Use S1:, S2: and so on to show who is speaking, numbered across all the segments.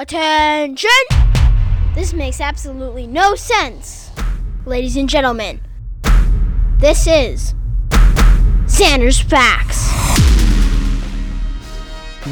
S1: Attention! This makes absolutely no sense. Ladies and gentlemen, this is Xander's Facts.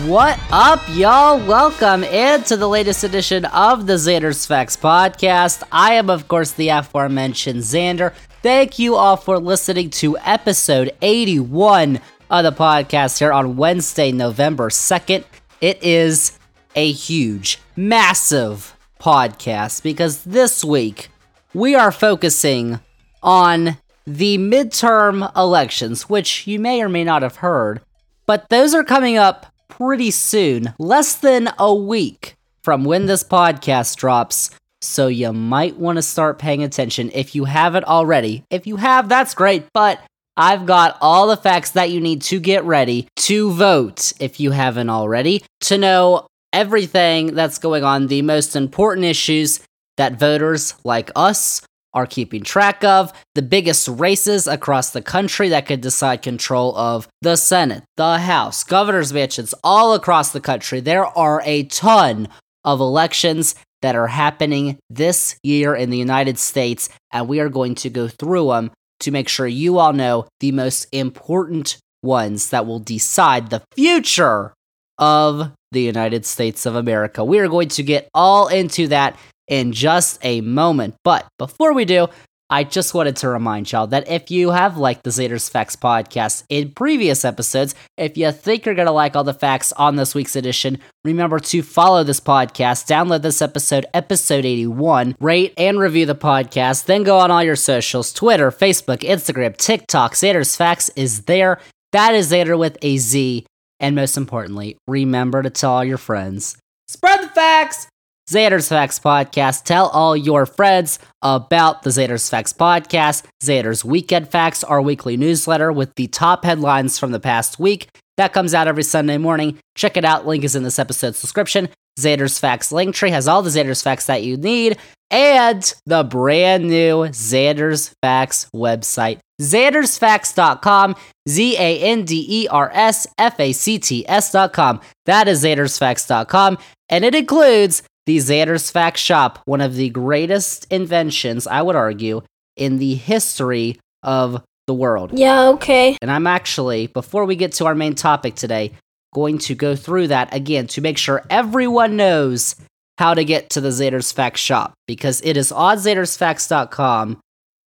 S2: What up, y'all? Welcome into the latest edition of the Xander's Facts podcast. I am, of course, the aforementioned Xander. Thank you all for listening to episode 81 of the podcast here on Wednesday, November 2nd. It is a huge, massive podcast because this week we are focusing on the midterm elections, which you may or may not have heard, but those are coming up pretty soon, less than a week from when this podcast drops. So you might want to start paying attention if you haven't already. If you have, that's great, but I've got all the facts that you need to get ready to vote if you haven't already, to know everything that's going on, the most important issues that voters like us are keeping track of, the biggest races across the country that could decide control of the Senate, the House, governor's mansions all across the country. There are a ton of elections that are happening this year in the United States, and we are going to go through them to make sure you all know the most important ones that will decide the future of the United States of America. We are going to get all into that in just a moment. But before we do, I just wanted to remind y'all that if you have liked the Xander's Facts podcast in previous episodes, if you think you're going to like all the facts on this week's edition, remember to follow this podcast, download this episode, episode 81, rate and review the podcast, then go on all your socials Twitter, Facebook, Instagram, TikTok. Xander's Facts is there. That is Xander with a Z. And most importantly, remember to tell all your friends. Spread the facts! Xander's Facts Podcast. Tell all your friends about the Xander's Facts Podcast, Xander's Weekend Facts, our weekly newsletter with the top headlines from the past week. That comes out every Sunday morning. Check it out. Link is in this episode's description. Xander's Facts Linktree has all the Xander's Facts that you need and the brand new Xander's Facts website, xandersfacts.com, Z A N D E R S F A C T S.com. That is xandersfacts.com, and it includes the Xander's Fact Shop, one of the greatest inventions, I would argue, in the history of the world.
S1: Yeah, okay.
S2: And I'm actually, before we get to our main topic today, going to go through that again to make sure everyone knows how to get to the Xander's Fact Shop because it is on xandersfacts.com,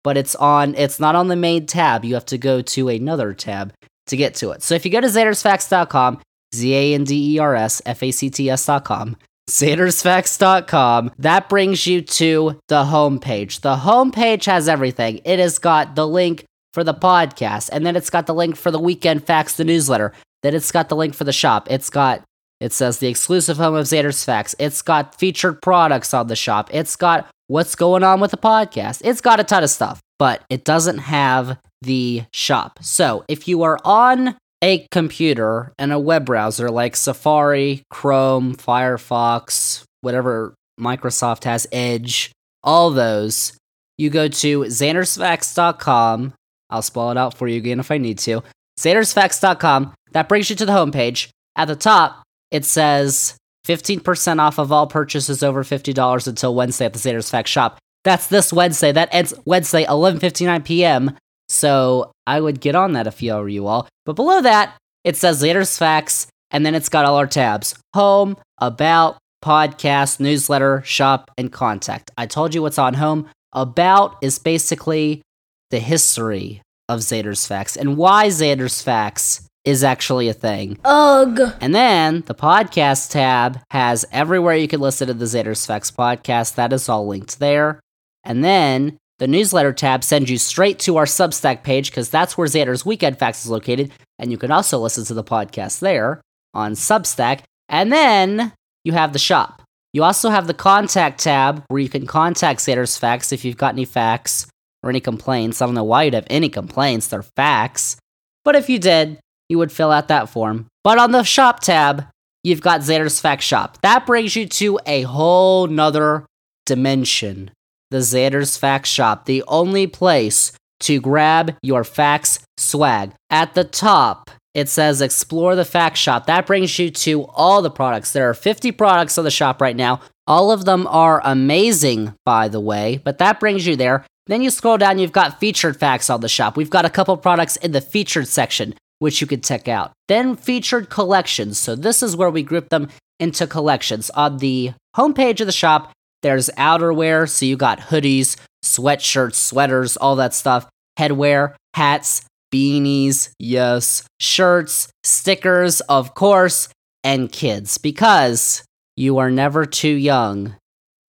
S2: but it's on it's not on the main tab. You have to go to another tab to get to it. So if you go to xandersfacts.com, Z A N D E R S F A C T S.com, XandersFacts.com. That brings you to the homepage. The homepage has everything. It has got the link for the podcast, and then it's got the link for the weekend facts, the newsletter. Then it's got the link for the shop. It's got it says the exclusive home of Xander's Facts. It's got featured products on the shop. It's got what's going on with the podcast. It's got a ton of stuff, but it doesn't have the shop. So if you are on a computer and a web browser like Safari, Chrome, Firefox, whatever Microsoft has, Edge, all those, you go to xandersfacts.com. I'll spell it out for you again if I need to. xandersfacts.com. That brings you to the homepage. At the top, it says 15% off of all purchases over $50 until Wednesday at the Xander's Facts shop. That's this Wednesday. That ends Wednesday, 11:59 p.m. So I would get on that if you were you all. But below that, it says Xander's Facts, and then it's got all our tabs home, about, podcast, newsletter, shop, and contact. I told you what's on home. About is basically the history of Xander's Facts and why Xander's Facts is actually a thing.
S1: Ugh.
S2: And then the podcast tab has everywhere you can listen to the Xander's Facts podcast. That is all linked there. And then the newsletter tab sends you straight to our Substack page because that's where Xander's Weekend Facts is located. And you can also listen to the podcast there on Substack. And then you have the shop. You also have the contact tab where you can contact Xander's Facts if you've got any facts or any complaints. I don't know why you'd have any complaints, they're facts. But if you did, you would fill out that form. But on the shop tab, you've got Xander's Fact Shop. That brings you to a whole nother dimension. The Xander's Fact Shop, the only place to grab your fax swag. At the top, it says explore the fax shop. That brings you to all the products. There are 50 products on the shop right now. All of them are amazing, by the way, but that brings you there. Then you scroll down, you've got featured facts on the shop. We've got a couple products in the featured section, which you can check out. Then featured collections. So this is where we group them into collections. On the homepage of the shop, there's outerwear. So you got hoodies, sweatshirts, sweaters, all that stuff, headwear, hats, beanies, yes, shirts, stickers, of course, and kids, because you are never too young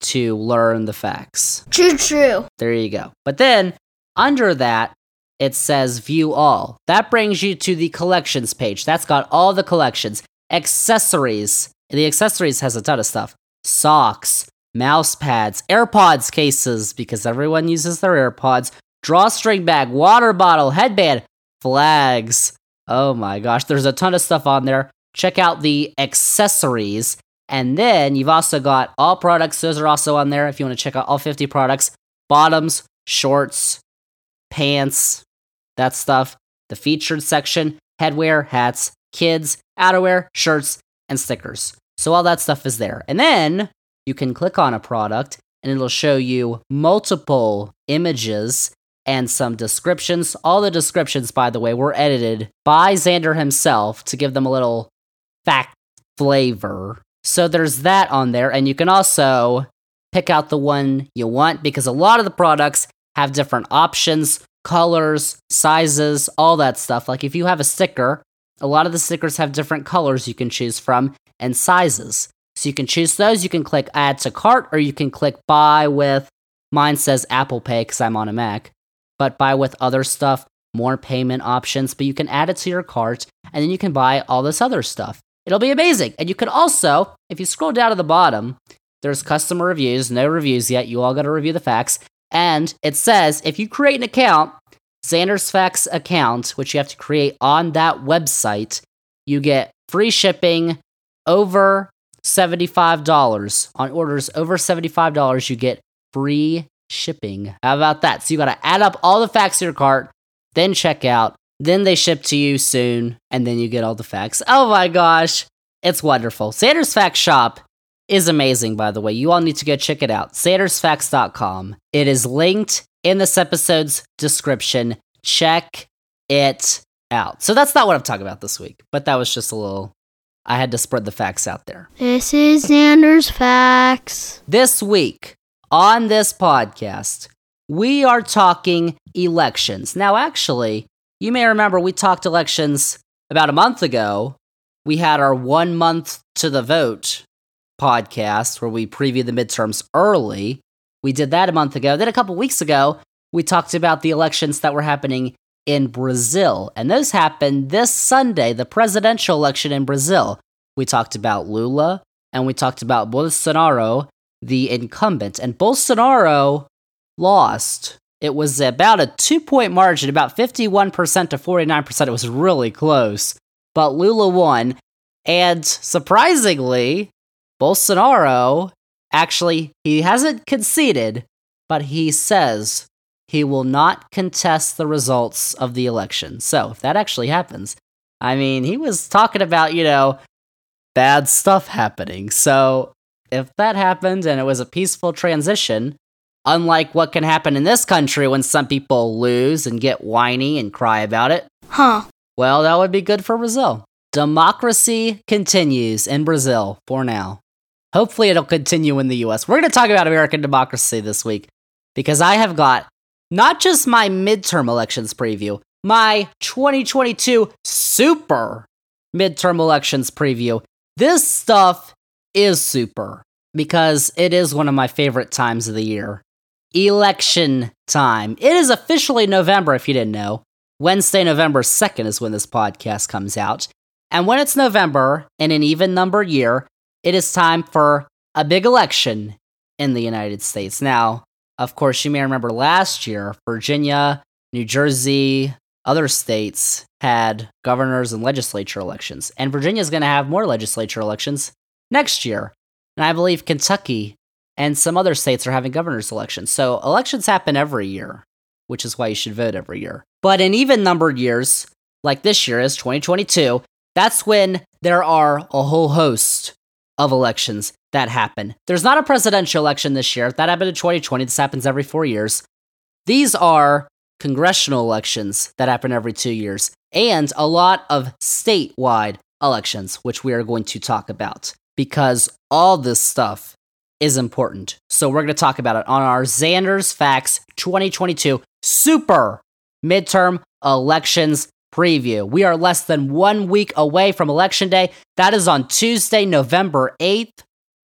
S2: to learn the facts.
S1: True, true.
S2: There you go. But then under that, it says view all. That brings you to the collections page. That's got all the collections. Accessories. The accessories has a ton of stuff. Socks, mouse pads, AirPods cases, because everyone uses their AirPods, drawstring bag, water bottle, headband, flags. Oh my gosh, there's a ton of stuff on there. Check out the accessories. And then you've also got all products. Those are also on there if you want to check out all 50 products. Bottoms, shorts, pants, that stuff. The featured section, headwear, hats, kids, outerwear, shirts, and stickers. So all that stuff is there. And then you can click on a product and it'll show you multiple images and some descriptions. All the descriptions, by the way, were edited by Xander himself to give them a little fact flavor. So there's that on there, and you can also pick out the one you want because a lot of the products have different options, colors, sizes, all that stuff. Like if you have a sticker, a lot of the stickers have different colors you can choose from and sizes. So you can choose those. You can click add to cart or you can click buy with, mine says Apple Pay because I'm on a Mac, but buy with other stuff, more payment options. But you can add it to your cart and then you can buy all this other stuff. It'll be amazing. And you can also, if you scroll down to the bottom, there's customer reviews, no reviews yet. You all got to review the facts. And it says if you create an account, Xander's Facts account, which you have to create on that website, you get free shipping over $75. On orders over $75, you get free shipping. How about that? So you got to add up all the facts in your cart, then check out, then they ship to you soon, and then you get all the facts. Oh my gosh, it's wonderful. Xander's Facts Shop is amazing, by the way. You all need to go check it out. Xander'sFacts.com. It is linked in this episode's description. Check it out. So that's not what I'm talking about this week, but that was just a little. I had to spread the facts out there.
S1: This is Xander's Facts.
S2: This week on this podcast, we are talking elections. Now, actually, you may remember we talked elections about a month ago. We had our one month to the vote podcast where we preview the midterms early. We did that a month ago. Then a couple weeks ago, we talked about the elections that were happening in Brazil. And those happened this Sunday, the presidential election in Brazil. We talked about Lula and we talked about Bolsonaro, the incumbent. And Bolsonaro lost. It was about a two point margin, about 51% to 49%. It was really close. But Lula won. And surprisingly, Bolsonaro actually, he hasn't conceded, but he says he will not contest the results of the election. So, if that actually happens, I mean, he was talking about, you know, bad stuff happening. So, if that happened and it was a peaceful transition, unlike what can happen in this country when some people lose and get whiny and cry about it,
S1: Huh.
S2: well, that would be good for Brazil. Democracy continues in Brazil for now. Hopefully, it'll continue in the US. We're going to talk about American democracy this week because I have got not just my midterm elections preview, my 2022 super midterm elections preview. This stuff is super because it is one of my favorite times of the year. Election time. It is officially November, if you didn't know. Wednesday, November 2nd is when this podcast comes out. And when it's November in an even number year, it is time for a big election in the United States. Now, of course, you may remember last year, Virginia, New Jersey, other states had governors and legislature elections. And Virginia is going to have more legislature elections next year. And I believe Kentucky and some other states are having governor's elections. So elections happen every year, which is why you should vote every year. But in even numbered years, like this year is 2022, that's when there are a whole host of elections that happen. There's not a presidential election this year. That happened in 2020. This happens every four years. These are congressional elections that happen every two years, and a lot of statewide elections, which we are going to talk about because all this stuff is important. So we're going to talk about it on our Xander's Facts 2022 Super Midterm Elections preview. We are less than one week away from Election Day. That is on Tuesday, November 8th.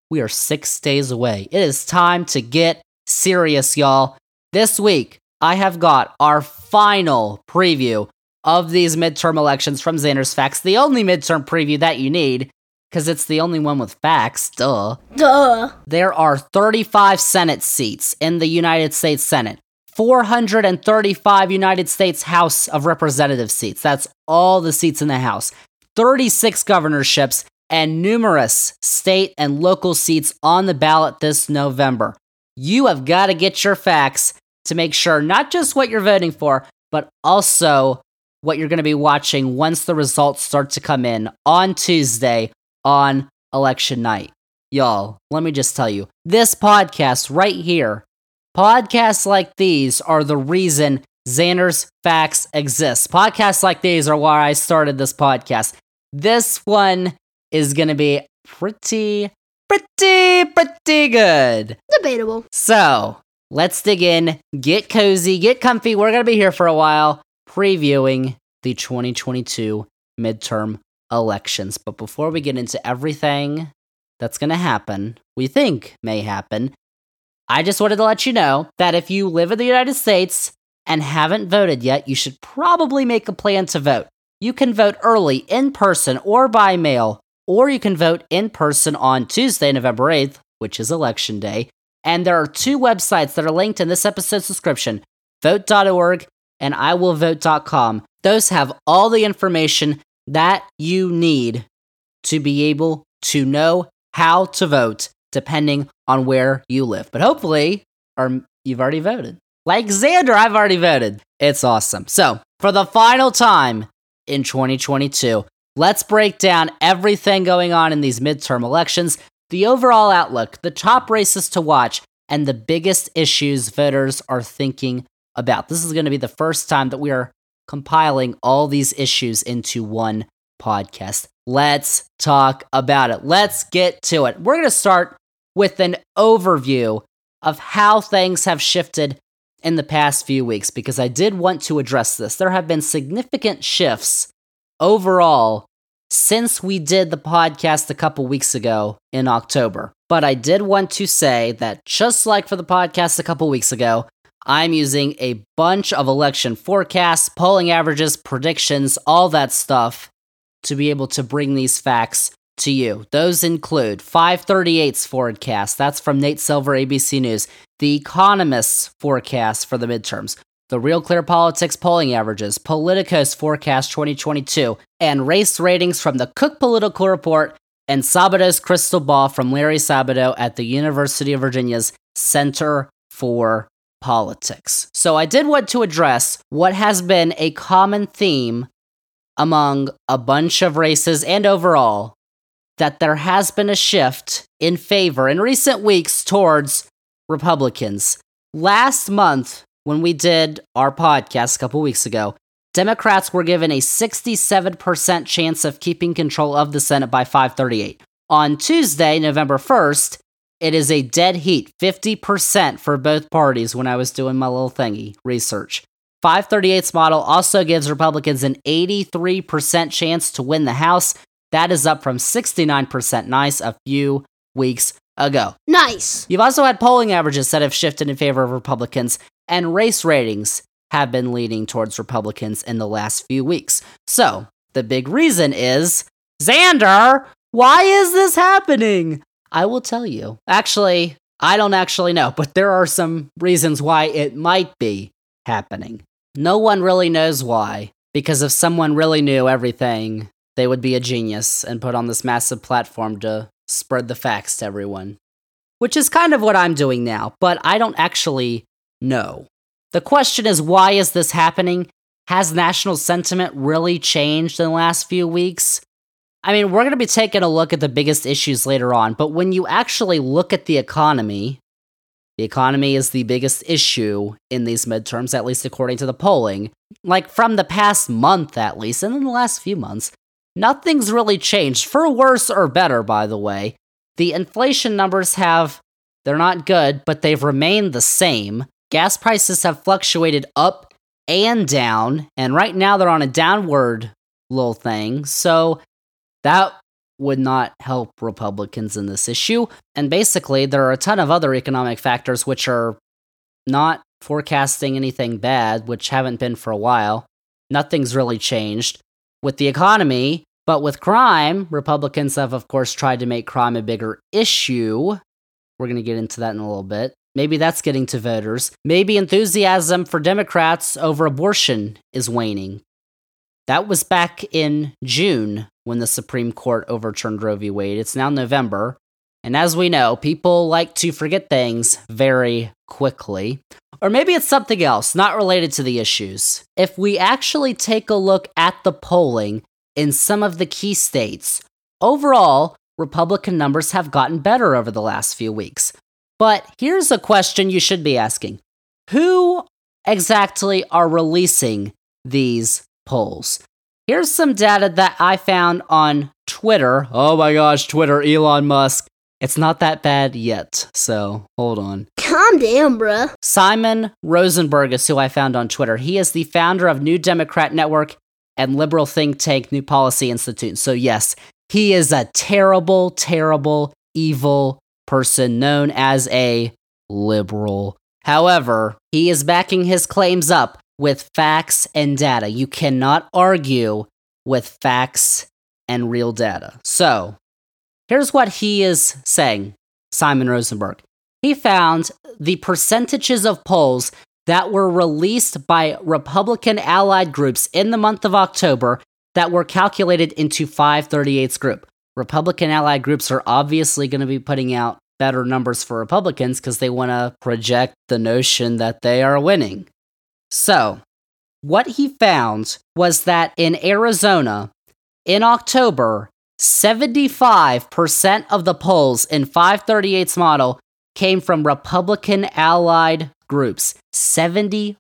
S2: We are six days away. It is time to get serious, y'all. This week, I have got our final preview of these midterm elections from Xander's Facts, the only midterm preview that you need, because it's the only one with facts, duh.
S1: Duh.
S2: There are 35 Senate seats in the United States Senate. 435 United States House of Representative seats. That's all the seats in the House. 36 governorships and numerous state and local seats on the ballot this November. You have got to get your facts to make sure not just what you're voting for, but also what you're going to be watching once the results start to come in on Tuesday on election night. Y'all, let me just tell you this podcast right here Podcasts like these are the reason Xander's Facts exists. Podcasts like these are why I started this podcast. This one is going to be pretty, pretty, pretty good.
S1: Debatable.
S2: So let's dig in, get cozy, get comfy. We're going to be here for a while previewing the 2022 midterm elections. But before we get into everything that's going to happen, we think may happen, I just wanted to let you know that if you live in the United States and haven't voted yet, you should probably make a plan to vote. You can vote early in person or by mail, or you can vote in person on Tuesday, November 8th, which is election day. And there are two websites that are linked in this episode's description vote.org and iwillvote.com. Those have all the information that you need to be able to know how to vote depending on where you live. But hopefully, or you've already voted. Like Xander, I've already voted. It's awesome. So, for the final time in 2022, let's break down everything going on in these midterm elections, the overall outlook, the top races to watch, and the biggest issues voters are thinking about. This is going to be the first time that we are compiling all these issues into one podcast. Let's talk about it. Let's get to it. We're going to start with an overview of how things have shifted in the past few weeks because I did want to address this. There have been significant shifts overall since we did the podcast a couple weeks ago in October. But I did want to say that just like for the podcast a couple weeks ago, I'm using a bunch of election forecasts, polling averages, predictions, all that stuff to be able to bring these facts to you. Those include 538's forecast, that's from Nate Silver, ABC News, The Economist's forecast for the midterms, the Real Clear Politics polling averages, Politico's forecast 2022, and race ratings from the Cook Political Report and Sabato's crystal ball from Larry Sabato at the University of Virginia's Center for Politics. So I did want to address what has been a common theme among a bunch of races and overall that there has been a shift in favor in recent weeks towards Republicans. Last month, when we did our podcast a couple weeks ago, Democrats were given a 67% chance of keeping control of the Senate by 538. On Tuesday, November 1st, it is a dead heat 50% for both parties when I was doing my little thingy research. 538's model also gives Republicans an 83% chance to win the House that is up from 69% nice a few weeks ago.
S1: Nice.
S2: You've also had polling averages that have shifted in favor of Republicans, and race ratings have been leaning towards Republicans in the last few weeks. So, the big reason is Xander, why is this happening? I will tell you. Actually, I don't actually know, but there are some reasons why it might be happening. No one really knows why, because if someone really knew everything, they would be a genius and put on this massive platform to spread the facts to everyone. Which is kind of what I'm doing now, but I don't actually know. The question is, why is this happening? Has national sentiment really changed in the last few weeks? I mean, we're going to be taking a look at the biggest issues later on, but when you actually look at the economy, the economy is the biggest issue in these midterms, at least according to the polling. Like from the past month, at least, and in the last few months, nothing's really changed, for worse or better, by the way. The inflation numbers have, they're not good, but they've remained the same. Gas prices have fluctuated up and down, and right now they're on a downward little thing. So that would not help Republicans in this issue. And basically, there are a ton of other economic factors which are not forecasting anything bad, which haven't been for a while. Nothing's really changed. With the economy, but with crime, Republicans have, of course, tried to make crime a bigger issue. We're going to get into that in a little bit. Maybe that's getting to voters. Maybe enthusiasm for Democrats over abortion is waning. That was back in June when the Supreme Court overturned Roe v. Wade. It's now November. And as we know, people like to forget things very quickly. Or maybe it's something else, not related to the issues. If we actually take a look at the polling in some of the key states, overall, Republican numbers have gotten better over the last few weeks. But here's a question you should be asking Who exactly are releasing these polls? Here's some data that I found on Twitter. Oh my gosh, Twitter, Elon Musk. It's not that bad yet, so hold on.
S1: Calm down, bruh.
S2: Simon Rosenberg is who I found on Twitter. He is the founder of New Democrat Network and liberal think tank New Policy Institute. So, yes, he is a terrible, terrible, evil person known as a liberal. However, he is backing his claims up with facts and data. You cannot argue with facts and real data. So, here's what he is saying Simon Rosenberg. He found the percentages of polls that were released by Republican allied groups in the month of October that were calculated into 538's group. Republican allied groups are obviously going to be putting out better numbers for Republicans because they want to project the notion that they are winning. So, what he found was that in Arizona, in October, 75% of the polls in 538's model came from Republican allied groups. 75%.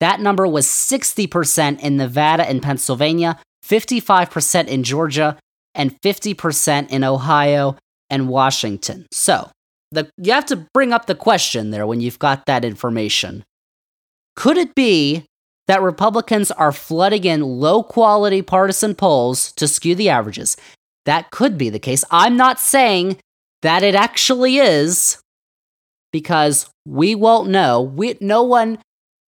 S2: That number was 60% in Nevada and Pennsylvania, 55% in Georgia, and 50% in Ohio and Washington. So, the, you have to bring up the question there when you've got that information. Could it be that Republicans are flooding in low quality partisan polls to skew the averages? That could be the case. I'm not saying that it actually is because we won't know. We no one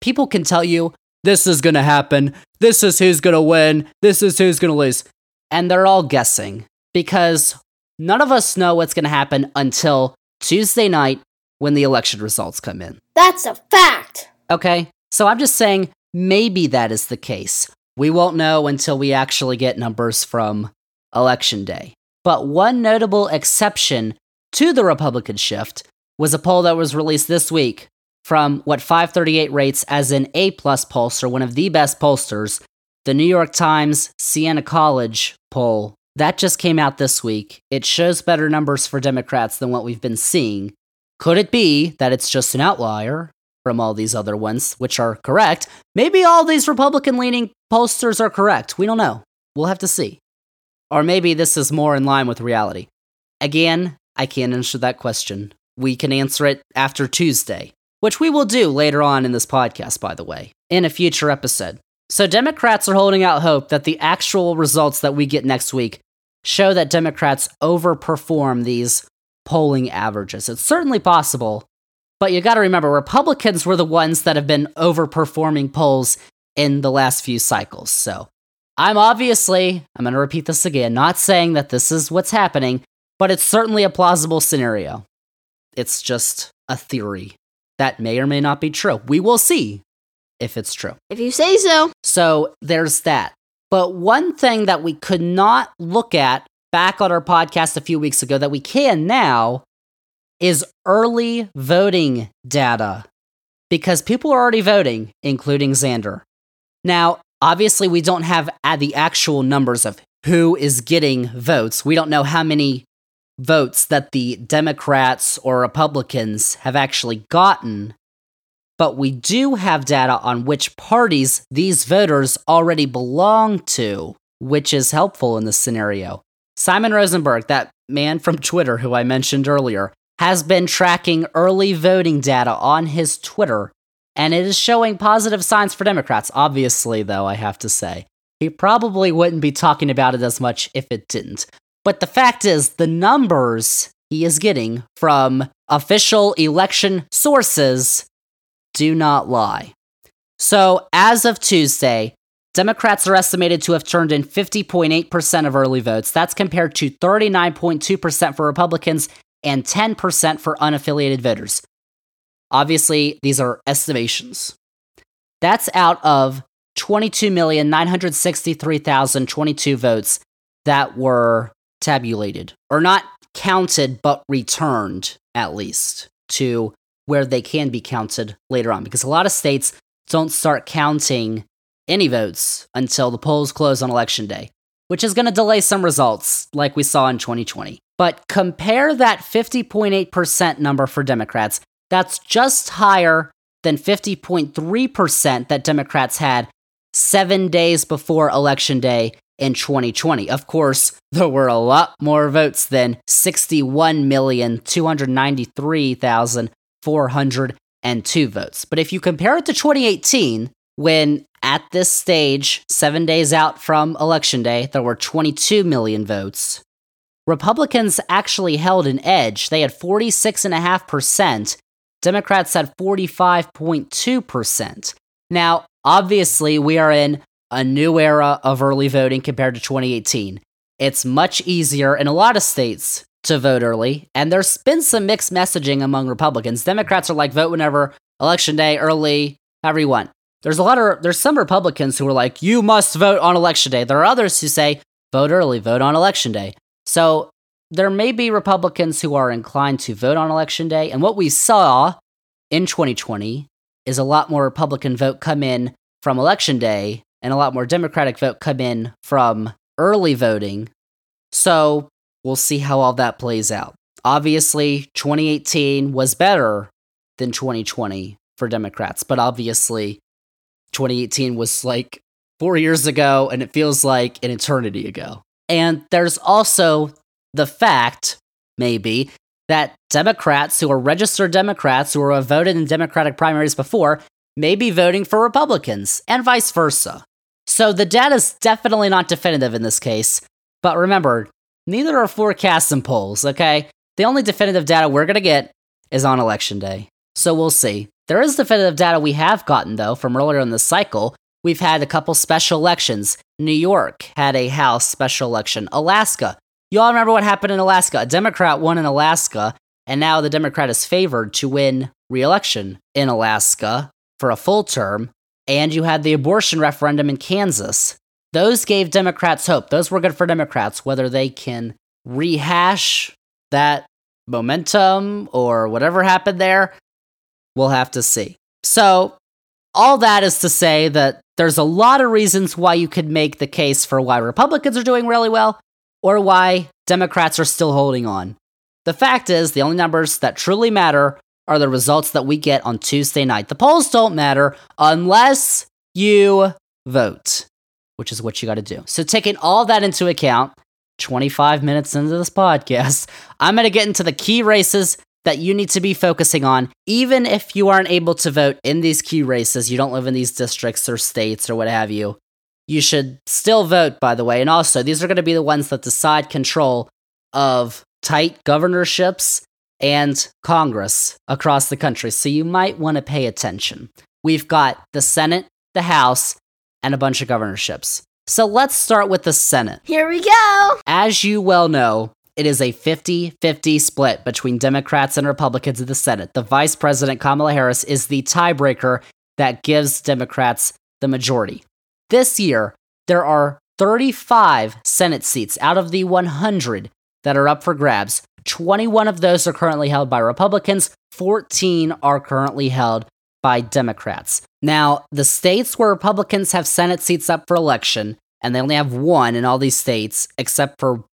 S2: people can tell you this is going to happen. This is who's going to win. This is who's going to lose. And they're all guessing because none of us know what's going to happen until Tuesday night when the election results come in.
S1: That's a fact.
S2: Okay? So I'm just saying maybe that is the case. We won't know until we actually get numbers from election day. But one notable exception to the Republican shift was a poll that was released this week from what 538 rates as an A plus pollster, one of the best pollsters, the New York Times Siena College poll. That just came out this week. It shows better numbers for Democrats than what we've been seeing. Could it be that it's just an outlier? from all these other ones, which are correct. Maybe all these Republican leaning pollsters are correct. We don't know. We'll have to see. Or maybe this is more in line with reality. Again, I can't answer that question. We can answer it after Tuesday, which we will do later on in this podcast, by the way, in a future episode. So, Democrats are holding out hope that the actual results that we get next week show that Democrats overperform these polling averages. It's certainly possible but you got to remember, Republicans were the ones that have been overperforming polls in the last few cycles. So I'm obviously, I'm going to repeat this again, not saying that this is what's happening, but it's certainly a plausible scenario. It's just a theory that may or may not be true. We will see if it's true.
S1: If you say so.
S2: So there's that. But one thing that we could not look at back on our podcast a few weeks ago that we can now is early voting data. because people are already voting, including Xander. Now, obviously, we don't have the actual numbers of who is getting votes. We don't know how many votes that the Democrats or Republicans have actually gotten, but we do have data on which parties these voters already belong to, which is helpful in this scenario. Simon Rosenberg, that man from Twitter who I mentioned earlier, has been tracking early voting data on his Twitter, and it is showing positive signs for Democrats. Obviously, though, I have to say, he probably wouldn't be talking about it as much if it didn't. But the fact is, the numbers he is getting from official election sources do not lie. So, as of Tuesday, Democrats are estimated to have turned in 50.8% of early votes. That's compared to 39.2% for Republicans and 10% for unaffiliated voters. Obviously, these are estimations. That's out of 22,963,022 votes that were tabulated, or not counted, but returned at least to where they can be counted later on. Because a lot of states don't start counting any votes until the polls close on election day, which is going to delay some results like we saw in 2020. But compare that 50.8% number for Democrats. That's just higher than 50.3% that Democrats had seven days before Election Day in 2020. Of course, there were a lot more votes than 61,293,402 votes. But if you compare it to 2018, when at this stage, seven days out from Election Day, there were 22 million votes, Republicans actually held an edge. They had 46.5%. Democrats had 45.2%. Now, obviously, we are in a new era of early voting compared to 2018. It's much easier in a lot of states to vote early, and there's been some mixed messaging among Republicans. Democrats are like, vote whenever, election day, early, however you want. There's a lot of, there's some Republicans who are like, you must vote on election day. There are others who say, vote early, vote on election day. So there may be Republicans who are inclined to vote on election day. And what we saw in 2020 is a lot more Republican vote come in from election day and a lot more Democratic vote come in from early voting. So we'll see how all that plays out. Obviously, 2018 was better than 2020 for Democrats, but obviously, 2018 was like four years ago, and it feels like an eternity ago. And there's also the fact, maybe, that Democrats who are registered Democrats who have voted in Democratic primaries before may be voting for Republicans, and vice versa. So the data is definitely not definitive in this case. But remember, neither are forecasts and polls, okay? The only definitive data we're going to get is on election day. So we'll see. There is definitive data we have gotten, though, from earlier in the cycle, We've had a couple special elections. New York had a House special election. Alaska. You all remember what happened in Alaska? A Democrat won in Alaska, and now the Democrat is favored to win re election in Alaska for a full term. And you had the abortion referendum in Kansas. Those gave Democrats hope. Those were good for Democrats. Whether they can rehash that momentum or whatever happened there, we'll have to see. So, all that is to say that there's a lot of reasons why you could make the case for why Republicans are doing really well or why Democrats are still holding on. The fact is, the only numbers that truly matter are the results that we get on Tuesday night. The polls don't matter unless you vote, which is what you got to do. So, taking all that into account, 25 minutes into this podcast, I'm going to get into the key races that you need to be focusing on, even if you aren't able to vote in these key races, you don't live in these districts or states or what have you. You should still vote, by the way. And also, these are going to be the ones that decide control of tight governorships and Congress across the country. So you might want to pay attention. We've got the Senate, the House, and a bunch of governorships. So let's start with the Senate.
S1: Here we go.
S2: As you well know, it is a 50 50 split between Democrats and Republicans in the Senate. The Vice President, Kamala Harris, is the tiebreaker that gives Democrats the majority. This year, there are 35 Senate seats out of the 100 that are up for grabs. 21 of those are currently held by Republicans, 14 are currently held by Democrats. Now, the states where Republicans have Senate seats up for election, and they only have one in all these states, except for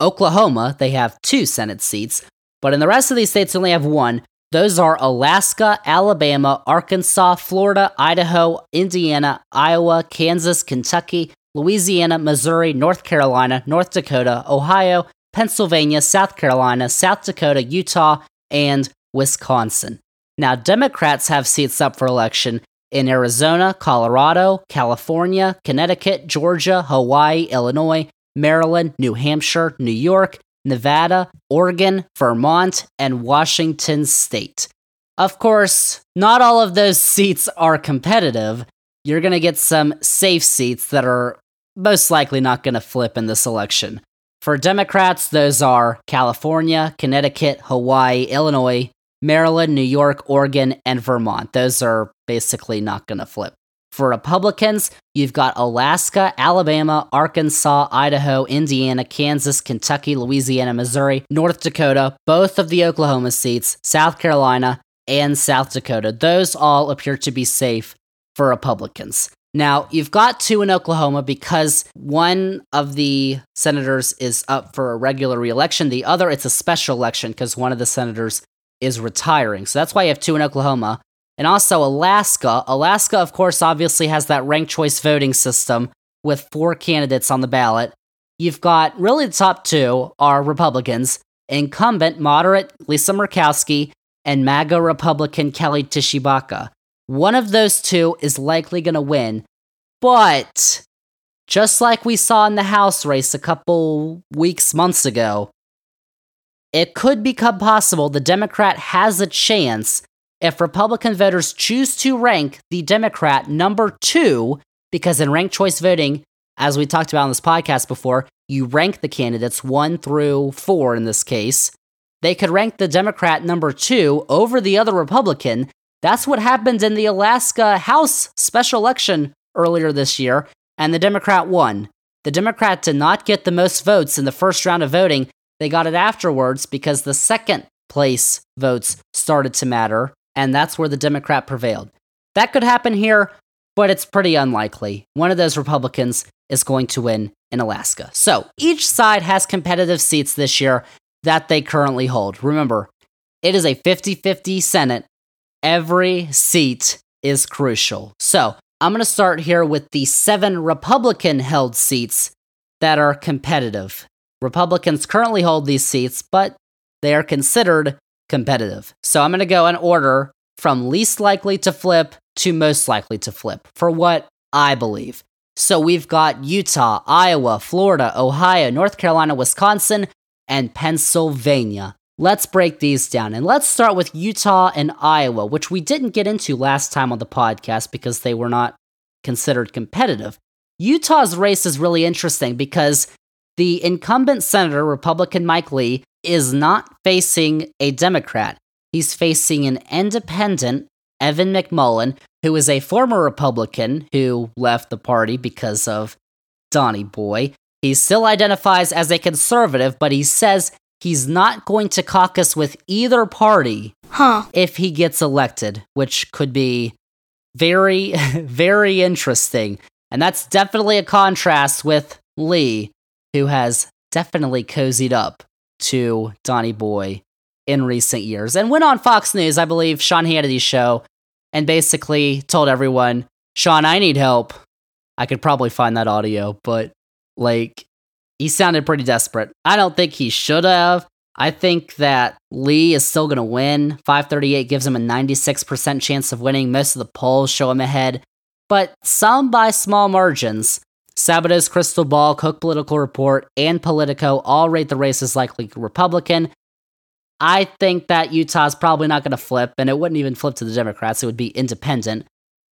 S2: Oklahoma, they have two Senate seats, but in the rest of these states, they only have one. Those are Alaska, Alabama, Arkansas, Florida, Idaho, Indiana, Iowa, Kansas, Kentucky, Louisiana, Missouri, North Carolina, North Dakota, Ohio, Pennsylvania, South Carolina, South Dakota, Utah, and Wisconsin. Now, Democrats have seats up for election in Arizona, Colorado, California, Connecticut, Georgia, Hawaii, Illinois, Maryland, New Hampshire, New York, Nevada, Oregon, Vermont, and Washington state. Of course, not all of those seats are competitive. You're going to get some safe seats that are most likely not going to flip in this election. For Democrats, those are California, Connecticut, Hawaii, Illinois, Maryland, New York, Oregon, and Vermont. Those are basically not going to flip. For Republicans, you've got Alaska, Alabama, Arkansas, Idaho, Indiana, Kansas, Kentucky, Louisiana, Missouri, North Dakota, both of the Oklahoma seats, South Carolina, and South Dakota. Those all appear to be safe for Republicans. Now, you've got two in Oklahoma because one of the senators is up for a regular reelection. The other, it's a special election because one of the senators is retiring. So that's why you have two in Oklahoma. And also Alaska. Alaska, of course, obviously has that ranked choice voting system with four candidates on the ballot. You've got really the top two are Republicans incumbent moderate Lisa Murkowski and MAGA Republican Kelly Tshibaka. One of those two is likely going to win, but just like we saw in the House race a couple weeks, months ago, it could become possible the Democrat has a chance if Republican voters choose to rank the Democrat number two, because in ranked choice voting, as we talked about on this podcast before, you rank the candidates one through four in this case. They could rank the Democrat number two over the other Republican. That's what happened in the Alaska House special election earlier this year, and the Democrat won. The Democrat did not get the most votes in the first round of voting. They got it afterwards because the second place votes started to matter, and that's where the Democrat prevailed. That could happen here, but it's pretty unlikely. One of those Republicans is going to win in Alaska. So each side has competitive seats this year that they currently hold. Remember, it is a 50 50 Senate. Every seat is crucial. So I'm going to start here with the seven Republican held seats that are competitive. Republicans currently hold these seats, but they are considered competitive. So I'm going to go in order from least likely to flip to most likely to flip for what I believe. So we've got Utah, Iowa, Florida, Ohio, North Carolina, Wisconsin, and Pennsylvania. Let's break these down and let's start with Utah and Iowa, which we didn't get into last time on the podcast because they were not considered competitive. Utah's race is really interesting because the incumbent senator, Republican Mike Lee, is not facing a Democrat. He's facing an independent, Evan McMullin, who is a former Republican who left the party because of Donnie Boy. He still identifies as a conservative, but he says he's not going to caucus with either party
S1: Huh.
S2: if he gets elected, which could be very, very interesting. And that's definitely a contrast with Lee, who has definitely cozied up to Donnie Boy in recent years and went on Fox News, I believe, Sean Hannity's show, and basically told everyone, Sean, I need help. I could probably find that audio, but like, he sounded pretty desperate. I don't think he should have. I think that Lee is still going to win. 538 gives him a 96% chance of winning. Most of the polls show him ahead, but some by small margins. Sabato's Crystal Ball, Cook Political Report, and Politico all rate the race as likely Republican. I think that Utah's probably not going to flip, and it wouldn't even flip to the Democrats. It would be independent.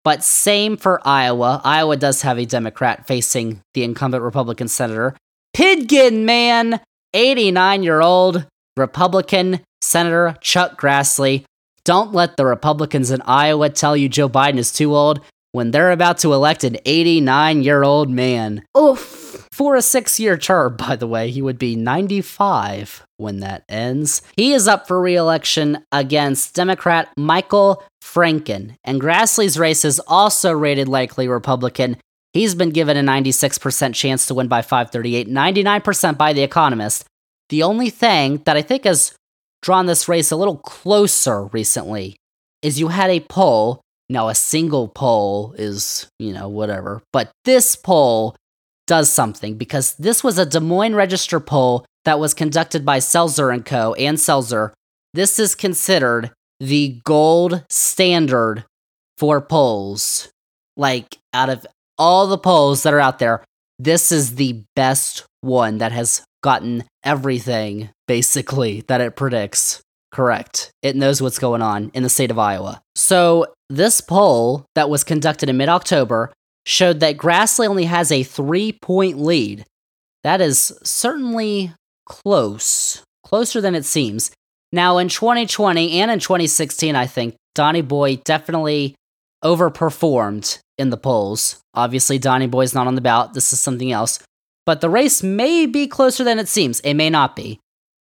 S2: But same for Iowa. Iowa does have a Democrat facing the incumbent Republican senator. Pidgin, man! 89 year old Republican Senator Chuck Grassley. Don't let the Republicans in Iowa tell you Joe Biden is too old. When they're about to elect an 89 year old man.
S1: Oof.
S2: For a six year term, by the way, he would be 95 when that ends. He is up for re election against Democrat Michael Franken. And Grassley's race is also rated likely Republican. He's been given a 96% chance to win by 538, 99% by The Economist. The only thing that I think has drawn this race a little closer recently is you had a poll. Now, a single poll is, you know, whatever. But this poll does something because this was a Des Moines Register poll that was conducted by Selzer and Co. and Selzer. This is considered the gold standard for polls. Like, out of all the polls that are out there, this is the best one that has gotten everything, basically, that it predicts correct. It knows what's going on in the state of Iowa. So, this poll that was conducted in mid October showed that Grassley only has a three point lead. That is certainly close, closer than it seems. Now, in 2020 and in 2016, I think Donnie Boy definitely overperformed in the polls. Obviously, Donnie Boy's not on the ballot. This is something else. But the race may be closer than it seems. It may not be.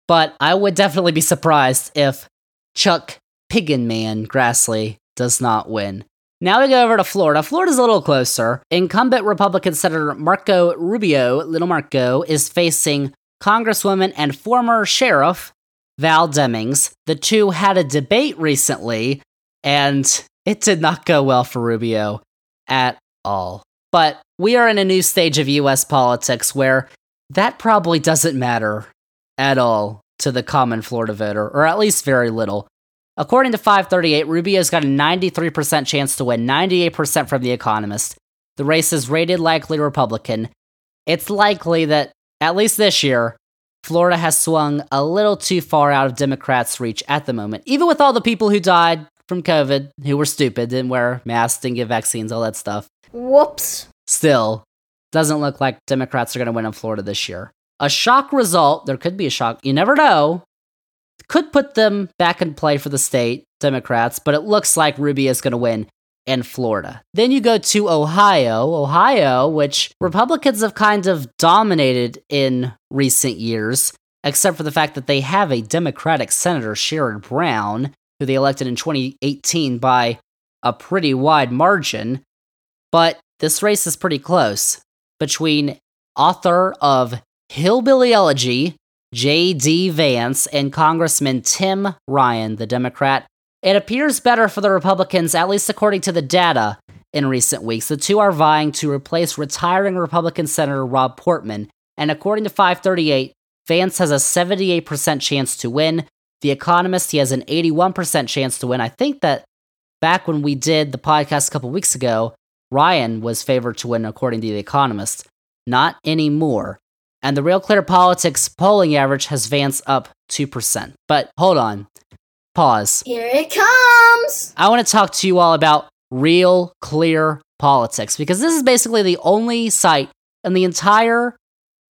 S2: But I would definitely be surprised if Chuck Pigginman Grassley does not win. Now we go over to Florida. Florida's a little closer. Incumbent Republican Senator Marco Rubio, Little Marco, is facing Congresswoman and former sheriff Val Demings. The two had a debate recently, and it did not go well for Rubio at all. But we are in a new stage of US politics where that probably doesn't matter at all to the common Florida voter, or at least very little. According to 538, Rubio's got a 93% chance to win, 98% from The Economist. The race is rated likely Republican. It's likely that, at least this year, Florida has swung a little too far out of Democrats' reach at the moment, even with all the people who died from COVID, who were stupid, didn't wear masks, didn't get vaccines, all that stuff.
S1: Whoops.
S2: Still, doesn't look like Democrats are going to win in Florida this year. A shock result, there could be a shock, you never know, could put them back in play for the state, Democrats, but it looks like Rubio is going to win in Florida. Then you go to Ohio, Ohio, which Republicans have kind of dominated in recent years, except for the fact that they have a Democratic Senator, Sherrod Brown, who they elected in 2018 by a pretty wide margin. But this race is pretty close between author of Hillbilly Elegy, J.D. Vance, and Congressman Tim Ryan, the Democrat. It appears better for the Republicans, at least according to the data in recent weeks. The two are vying to replace retiring Republican Senator Rob Portman, and according to 538, Vance has a 78% chance to win. The Economist, he has an 81% chance to win. I think that back when we did the podcast a couple weeks ago, Ryan was favored to win according to The Economist. Not anymore. And the Real Clear Politics polling average has Vance up 2%. But hold on. Pause.
S1: Here it comes.
S2: I want to talk to you all about Real Clear Politics because this is basically the only site in the entire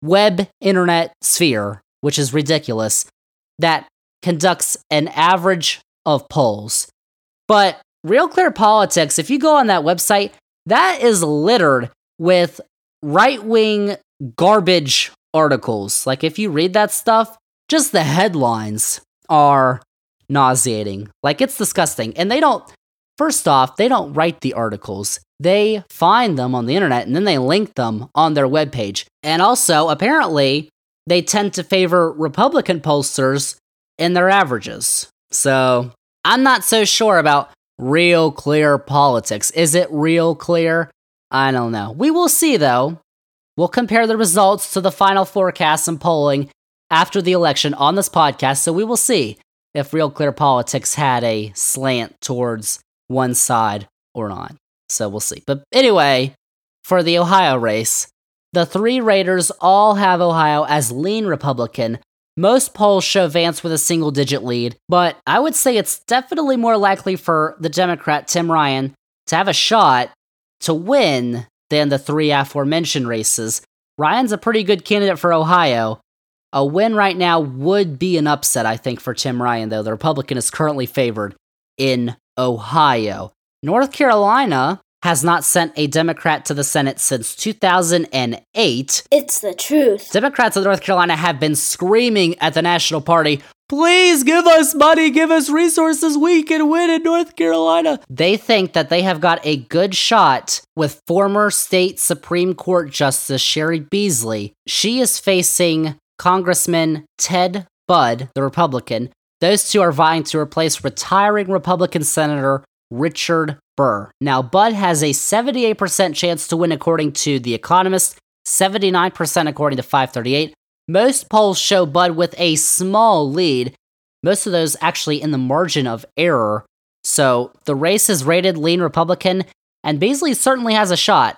S2: web internet sphere, which is ridiculous, that conducts an average of polls. But Real Clear Politics, if you go on that website, that is littered with right wing garbage articles. Like, if you read that stuff, just the headlines are nauseating. Like, it's disgusting. And they don't, first off, they don't write the articles. They find them on the internet and then they link them on their webpage. And also, apparently, they tend to favor Republican pollsters in their averages. So, I'm not so sure about real clear politics. Is it real clear? I don't know. We will see, though. We'll compare the results to the final forecasts and polling after the election on this podcast, so we will see if Real Clear Politics had a slant towards one side or not. So we'll see. But anyway, for the Ohio race, the three raters all have Ohio as lean Republican. Most polls show Vance with a single digit lead, but I would say it's definitely more likely for the Democrat Tim Ryan to have a shot to win than the three aforementioned races. Ryan's a pretty good candidate for Ohio. A win right now would be an upset, I think, for Tim Ryan, though. The Republican is currently favored in Ohio. North Carolina, has not sent a Democrat to the Senate since 2008.
S1: It's the truth.
S2: Democrats in North Carolina have been screaming at the National Party, please give us money, give us resources, we can win in North Carolina. They think that they have got a good shot with former state Supreme Court Justice Cheri Beasley. She is facing Congressman Ted Budd, the Republican. Those two are vying to replace retiring Republican Senator Richard Burr. Now, Budd has a 78% chance to win according to The Economist, 79% according to 538. Most polls show Budd with a small lead, most of those actually in the margin of error. So the race is rated lean Republican, and Beasley certainly has a shot.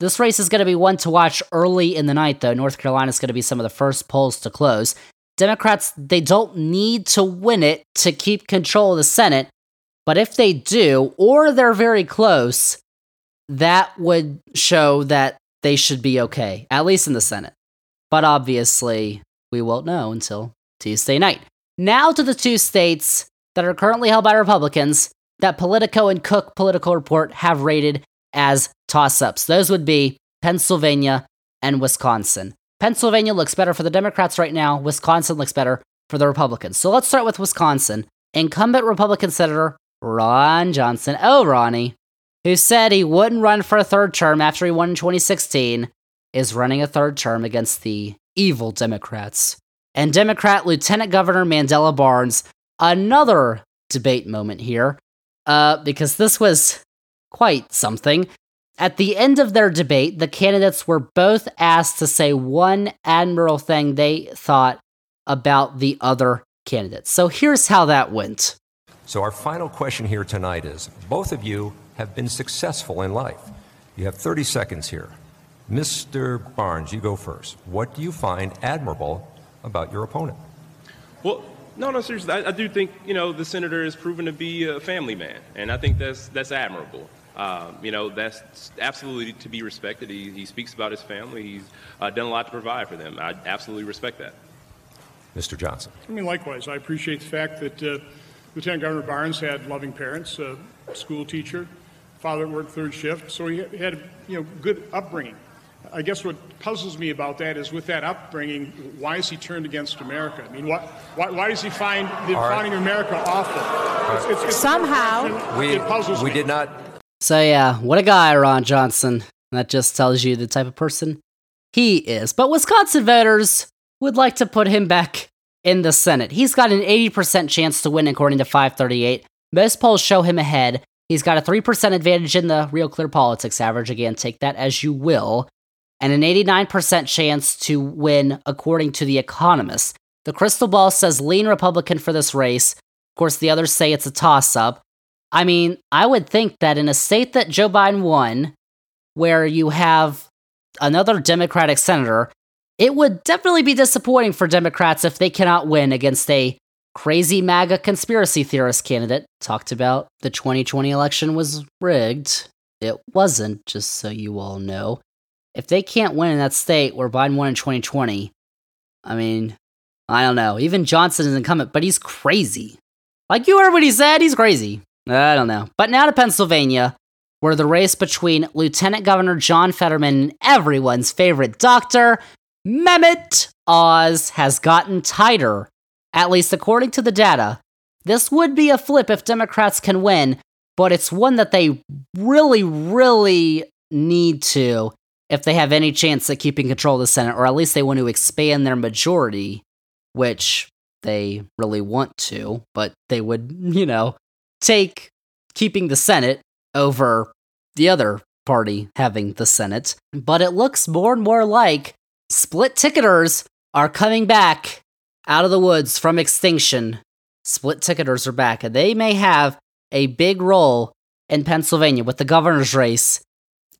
S2: This race is going to be one to watch early in the night, though. North Carolina is going to be some of the first polls to close. Democrats, they don't need to win it to keep control of the Senate, but if they do, or they're very close, that would show that they should be okay, at least in the Senate. But obviously, we won't know until Tuesday night. Now to the two states that are currently held by Republicans that Politico and Cook Political Report have rated as toss ups. Those would be Pennsylvania and Wisconsin. Pennsylvania looks better for the Democrats right now. Wisconsin looks better for the Republicans. So let's start with Wisconsin. Incumbent Republican Senator Ron Johnson, oh, Ronnie, who said he wouldn't run for a third term after he won in 2016, is running a third term against the evil Democrats. And Democrat Lieutenant Governor Mandela Barnes, another debate moment here, uh, because this was quite something. At the end of their debate, the candidates were both asked to say one admirable thing they thought about the other candidates. So here's how that went.
S3: So, our final question here tonight is both of you have been successful in life. You have 30 seconds here. Mr. Barnes, you go first. What do you find admirable about your opponent?
S4: Well, no, no, seriously. I, I, do think you know the senator has proven to be a family man, and I think that's that's admirable. Um, you know, that's absolutely to be respected. He, he speaks about his family. He's uh, done a lot to provide for them. I absolutely respect that.
S3: Mr. Johnson.
S5: I mean, likewise, I appreciate the fact that uh, Lieutenant Governor Barnes had loving parents, a school teacher, father worked third shift, so he had you know good upbringing. I guess what puzzles me about that is with that upbringing, why is he turned against America? I mean, what, why, why does he find the right. founding of America awful?
S6: It's, it's, it's Somehow,
S3: we,
S5: it puzzles
S3: we
S5: me.
S3: did not.
S2: So yeah, what a guy, Ron Johnson. That just tells you the type of person he is. But Wisconsin voters would like to put him back in the Senate. He's got an 80% chance to win according to 538. Most polls show him ahead. He's got a 3% advantage in the Real Clear Politics average. Again, take that as you will and an 89% chance to win, according to The Economist. The crystal ball says lean Republican for this race. Of course, the others say it's a toss up. I mean, I would think that in a state that Joe Biden won, where you have another Democratic senator, it would definitely be disappointing for Democrats if they cannot win against a crazy MAGA conspiracy theorist candidate. Talked about the 2020 election was rigged. It wasn't, just so you all know if they can't win in that state where Biden won in 2020, I mean, I don't know. Even Johnson is incumbent, but he's crazy. Like you heard what he said, he's crazy. I don't know. But now to Pennsylvania, where the race between Lieutenant Governor John Fetterman and everyone's favorite doctor, Mehmet Oz, has gotten tighter. At least according to the data. This would be a flip if Democrats can win, but it's one that they really, really need to if they have any chance at keeping control of the Senate, or at least they want to expand their majority, which they really want to, but they would, you know, take keeping the Senate over the other party having the Senate. But it looks more and more like split ticketers are coming back out of the woods from extinction. Split ticketers are back, and they may have a big role in Pennsylvania with the governor's race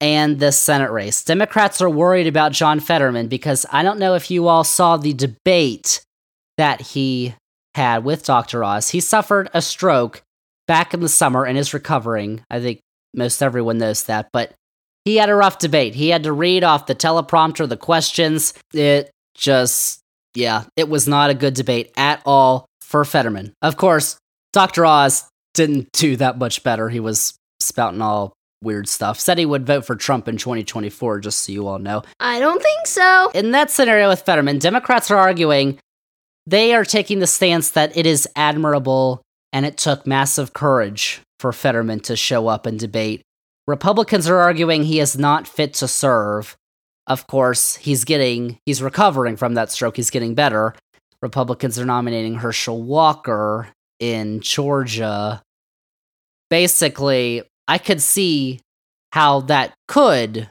S2: and the Senate race. Democrats are worried about John Fetterman because I don't know if you all saw the debate that he had with Dr. Oz. He suffered a stroke back in the summer and is recovering. I think most everyone knows that, but he had a rough debate. He had to read off the teleprompter the questions. It just, yeah, it was not a good debate at all for Fetterman. Of course, Dr. Oz didn't do that much better. He was spouting all weird stuff. Said he would vote for Trump in 2024, just so you all know.
S1: I don't think so.
S2: In that scenario with Fetterman, Democrats are arguing they are taking the stance that it is admirable and it took massive courage for Fetterman to show up and debate. Republicans are arguing he is not fit to serve. Of course, he's getting he's recovering from that stroke. He's getting better. Republicans are nominating Herschel Walker in Georgia. Basically, I could see how that could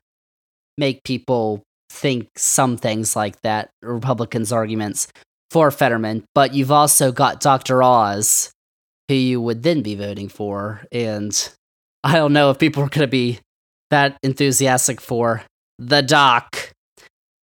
S2: make people think some things like that, Republicans' arguments for Fetterman, but you've also got Dr. Oz, who you would then be voting for. And I don't know if people are going to be that enthusiastic for the doc.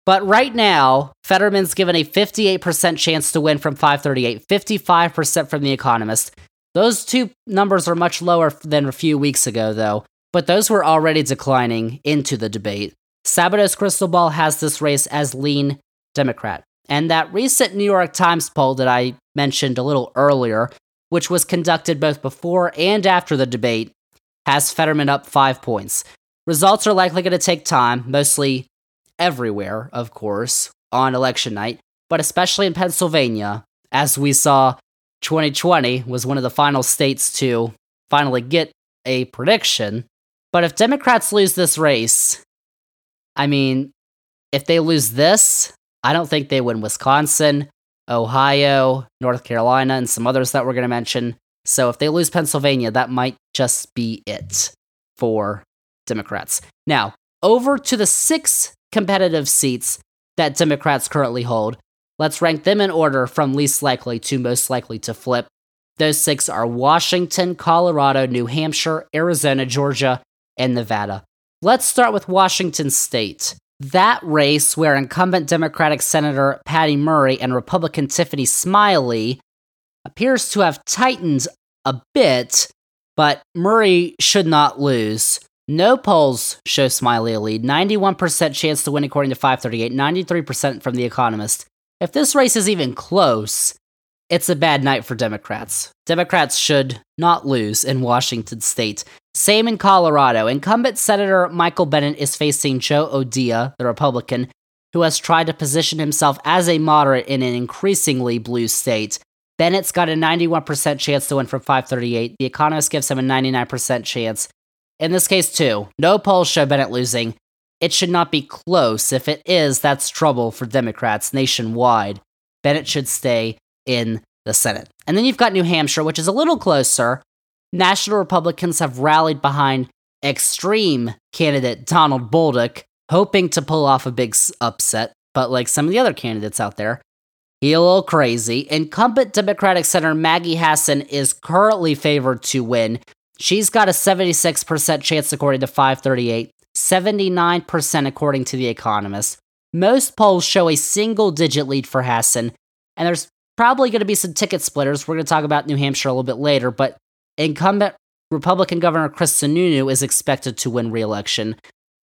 S2: But right now, Fetterman's given a 58% chance to win from 538, 55% from The Economist. Those two numbers are much lower than a few weeks ago, though, but those were already declining into the debate. Sabato's crystal ball has this race as lean Democrat. And that recent New York Times poll that I mentioned a little earlier, which was conducted both before and after the debate, has Fetterman up five points. Results are likely going to take time, mostly everywhere, of course, on election night, but especially in Pennsylvania, as we saw 2020 was one of the final states to finally get a prediction. But if Democrats lose this race, I mean, if they lose this, I don't think they win Wisconsin, Ohio, North Carolina, and some others that we're going to mention. So if they lose Pennsylvania, that might just be it for Democrats. Now, over to the six competitive seats that Democrats currently hold. Let's rank them in order from least likely to most likely to flip. Those six are Washington, Colorado, New Hampshire, Arizona, Georgia, and Nevada. Let's start with Washington State. That race, where incumbent Democratic Senator Patty Murray and Republican Tiffany Smiley appears to have tightened a bit, but Murray should not lose. No polls show Smiley a lead. 91% chance to win according to 538, 93% from The Economist. If this race is even close, it's a bad night for Democrats. Democrats should not lose in Washington state. Same in Colorado. Incumbent Senator Michael Bennet is facing Joe O'Dea, the Republican, who has tried to position himself as a moderate in an increasingly blue state. Bennet's got a 91% chance to win from 538. The Economist gives him a 99% chance. In this case, too, no polls show Bennett losing. It should not be close. If it is, that's trouble for Democrats nationwide. Bennet should stay in the Senate. And then you've got New Hampshire, which is a little closer. National Republicans have rallied behind extreme candidate Donald Bolduc, hoping to pull off a big upset. But like some of the other candidates out there, he a little crazy. Incumbent Democratic Senator Maggie Hassan is currently favored to win. She's got a 76% chance according to 538, 79% according to The Economist. Most polls show a single digit lead for Hassan, and there's probably going to be some ticket splitters. We're going to talk about New Hampshire a little bit later, but incumbent Republican Governor Chris Sununu is expected to win re-election,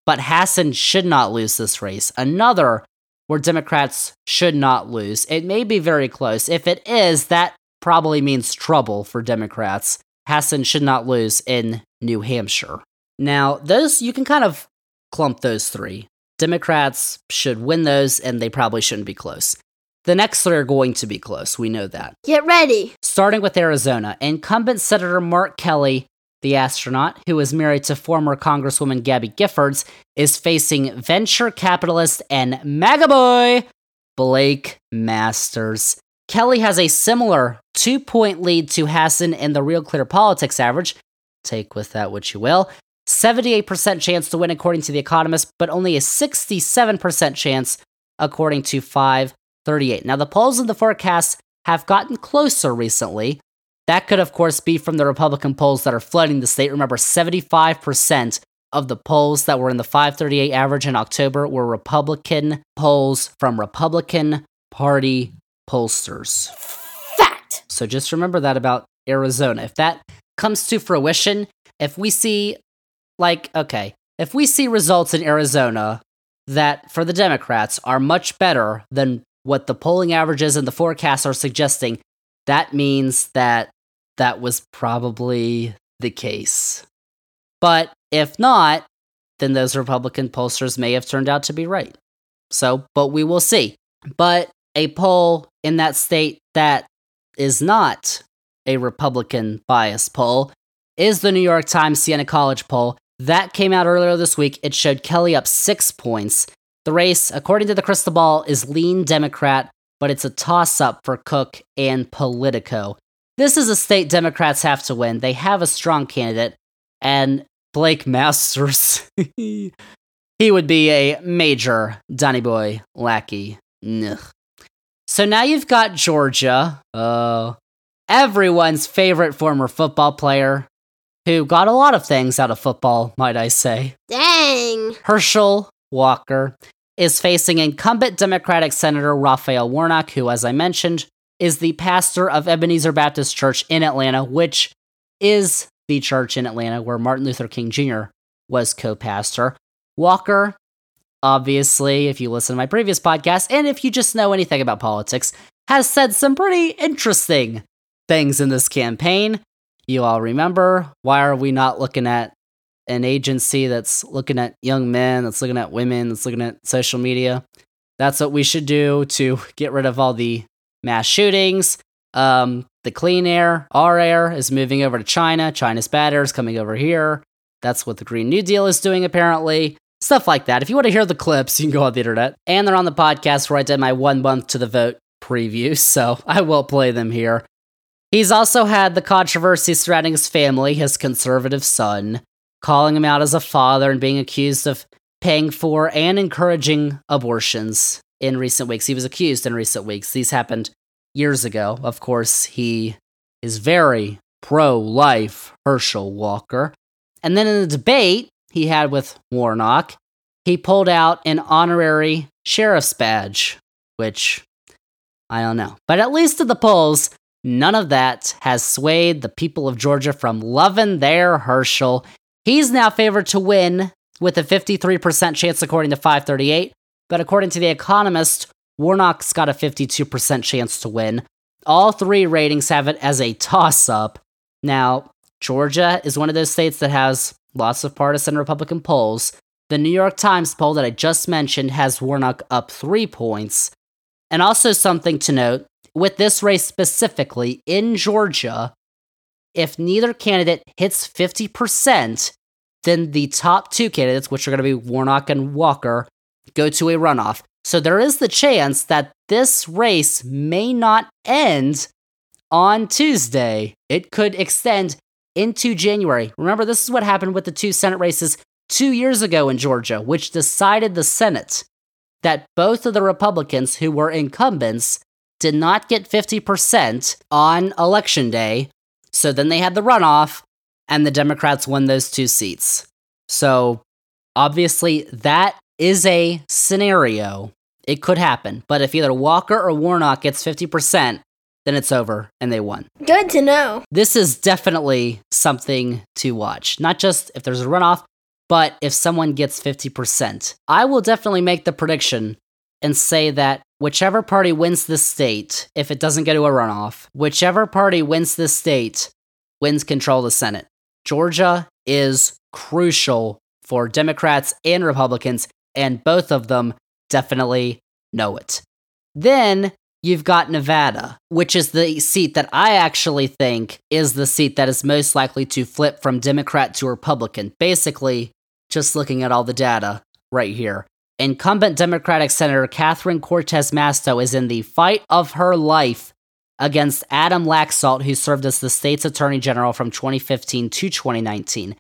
S2: but Hassan should not lose this race. Another where Democrats should not lose. It may be very close. If it is, that probably means trouble for Democrats. Hassan should not lose in New Hampshire. Now, those you can kind of clump those three. Democrats should win those, and they probably shouldn't be close. The next three are going to be close. We know that.
S1: Get ready.
S2: Starting with Arizona, incumbent Senator Mark Kelly, the astronaut, who is married to former Congresswoman Gabby Giffords, is facing venture capitalist and MAGA boy Blake Masters. Kelly has a similar two point lead to Hassan in the Real Clear Politics average. Take with that what you will. 78% chance to win according to The Economist, but only a 67% chance according to 538. Now, the polls in the forecast have gotten closer recently. That could, of course, be from the Republican polls that are flooding the state. Remember, 75% of the polls that were in the 538 average in October were Republican polls from Republican Party pollsters.
S1: Fact.
S2: So just remember that about Arizona. If that comes to fruition, if we see, like, okay, if we see results in Arizona that for the Democrats are much better than what the polling averages and the forecasts are suggesting, that means that that was probably the case. But If not, then those Republican pollsters may have turned out to be right. So, but we will see. But a poll in that state that is not a Republican bias poll is the New York Times Siena College poll. That came out earlier this week. It showed Kelly up six points. The race, according to the crystal ball, is lean Democrat, but it's a toss up for Cook and Politico. This is a state Democrats have to win. They have a strong candidate, and Blake Masters, he would be a major Donny Boy lackey. Ugh. So now you've got Georgia, uh, everyone's favorite former football player, who got a lot of things out of football, might I say.
S1: Dang.
S2: Herschel Walker is facing incumbent Democratic Senator Raphael Warnock, who, as I mentioned, is the pastor of Ebenezer Baptist Church in Atlanta, which is the church in Atlanta where Martin Luther King Jr. was co pastor. Walker, obviously, if you listen to my previous podcast, and if you just know anything about politics, has said some pretty interesting things in this campaign. You all remember why are we not looking at an agency that's looking at young men, that's looking at women, that's looking at social media. That's what we should do to get rid of all the mass shootings. Um, the clean air, our air, is moving over to China. China's bad air is coming over here. That's what the Green New Deal is doing, apparently. Stuff like that. If you want to hear the clips, you can go on the internet. And they're on the podcast where I did my one month to the vote preview, so I will play them here. He's also had the controversy surrounding his family, his conservative son, calling him out as a father and being accused of paying for and encouraging abortions in recent weeks. He was accused in recent weeks. These happened years ago. Of course, he is very pro life, Herschel Walker. And then in the debate he had with Warnock, he pulled out an honorary sheriff's badge, which I don't know. But at least at the polls, none of that has swayed the people of Georgia from loving their Herschel He's now favored to win with a 53% chance according to 538, but according to The Economist, Warnock's got a 52% chance to win. All three ratings have it as a toss up. Now, Georgia is one of those states that has lots of partisan Republican polls. The New York Times poll that I just mentioned has Warnock up three points. And also, something to note with this race specifically in Georgia, if neither candidate hits 50%, then the top two candidates, which are going to be Warnock and Walker, go to a runoff. So there is the chance that this race may not end on Tuesday. It could extend into January. Remember, this is what happened with the two Senate races two years ago in Georgia, which decided the Senate that both of the Republicans who were incumbents did not get 50% on election day, so then they had the runoff, and the Democrats won those two seats. So obviously, that is a scenario. It could happen. But if either Walker or Warnock gets 50%, then it's over and they won.
S1: Good to know.
S2: This is definitely something to watch. Not just if there's a runoff, but if someone gets 50%. I will definitely make the prediction and say that whichever party wins this state, if it doesn't go to a runoff, whichever party wins this state wins control of the Senate. Georgia is crucial for Democrats and Republicans, and both of them definitely know it. Then you've got Nevada, which is the seat that I actually think is the seat that is most likely to flip from Democrat to Republican. Basically, just looking at all the data right here. Incumbent Democratic Senator Catherine Cortez Masto is in the fight of her life against Adam Laxalt, who served as the state's attorney general from 2015 to 2019.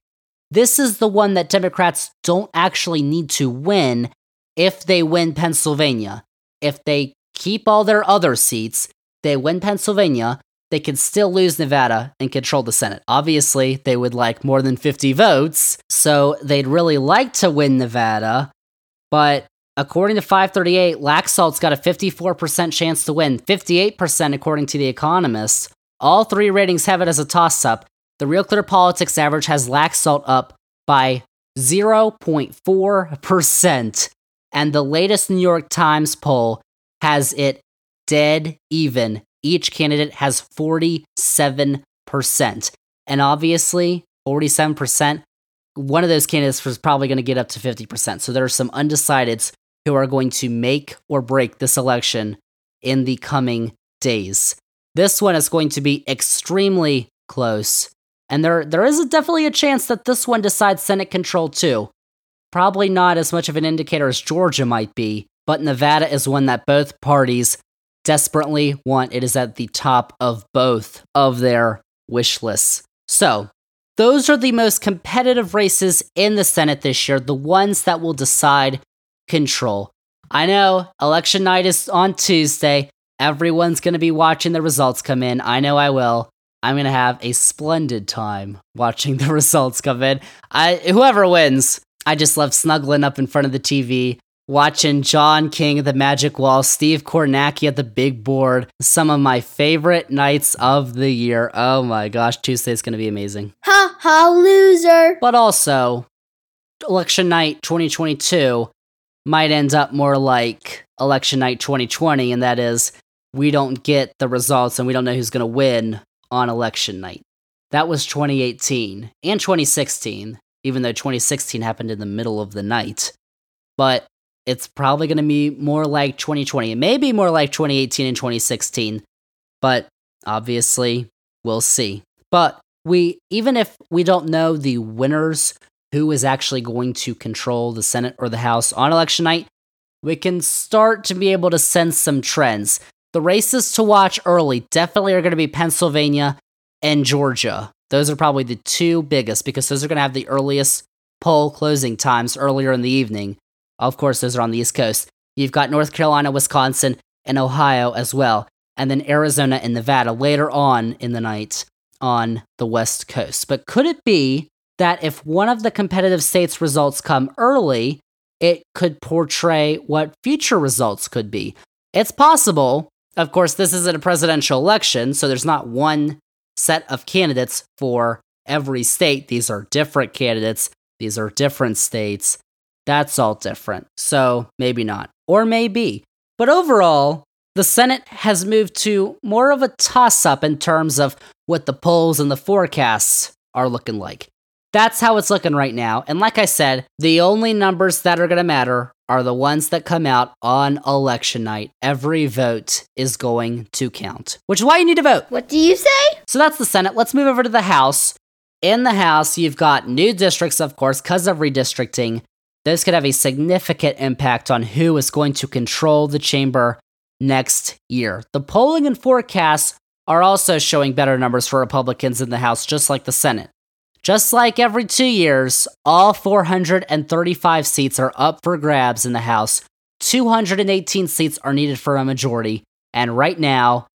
S2: This is the one that Democrats don't actually need to win if they win Pennsylvania. If they keep all their other seats, they win Pennsylvania, they could still lose Nevada and control the Senate. Obviously, they would like more than 50 votes, so they'd really like to win Nevada, but according to 538, Laxalt's got a 54% chance to win, 58% according to The Economist. All three ratings have it as a toss up. The Real Clear Politics average has Laxalt up by 0.4%, and the latest New York Times poll has it dead even. Each candidate has 47%. And obviously, 47%, one of those candidates was probably going to get up to 50%. So there are some undecideds who are going to make or break this election in the coming days. This one is going to be extremely close. And there there is definitely a chance that this one decides Senate control too. Probably not as much of an indicator as Georgia might be, but Nevada is one that both parties desperately want. It is at the top of both of their wish lists. So, those are the most competitive races in the Senate this year, the ones that will decide control. I know election night is on Tuesday. Everyone's going to be watching the results come in. I know I will. I'm going to have a splendid time watching the results come in. I whoever wins, I just love snuggling up in front of the TV, watching John King at the Magic Wall, Steve Kornacki at the big board. Some of my favorite nights of the year. Oh my gosh, Tuesday's going to be amazing.
S1: Ha ha, loser.
S2: But also, election night 2022 might end up more like election night 2020, and that is we don't get the results and we don't know who's going to win on election night. That was 2018 and 2016, even though 2016 happened in the middle of the night. But it's probably going to be more like 2020. It may be more like 2018 and 2016, but obviously we'll see. But we even if we don't know the winners who is actually going to control the Senate or the House on election night, we can start to be able to sense some trends. The races to watch early definitely are going to be Pennsylvania and Georgia. Those are probably the two biggest because those are going to have the earliest poll closing times earlier in the evening. Of course, those are on the East Coast. You've got North Carolina, Wisconsin, and Ohio as well, and then Arizona and Nevada later on in the night on the West Coast. But could it be that if one of the competitive states' results come early, it could portray what future results could be? It's possible. Of course, this isn't a presidential election, so there's not one set of candidates for every state. These are different candidates, these are different states. That's all different. So maybe not. Or maybe. But overall, the Senate has moved to more of a toss up in terms of what the polls and the forecasts are looking like. That's how it's looking right now. And like I said, the only numbers that are going to matter are the ones that come out on election night. Every vote is going to count, which is why you need to vote.
S1: What do you say?
S2: So that's the Senate. Let's move over to the House. In the House, you've got new districts, of course, because of redistricting. This could have a significant impact on who is going to control the chamber next year. The polling and forecasts are also showing better numbers for Republicans in the House, just like the Senate. Just like every two years, all 435 seats are up for grabs in the House. 218 seats are needed for a majority. And right now,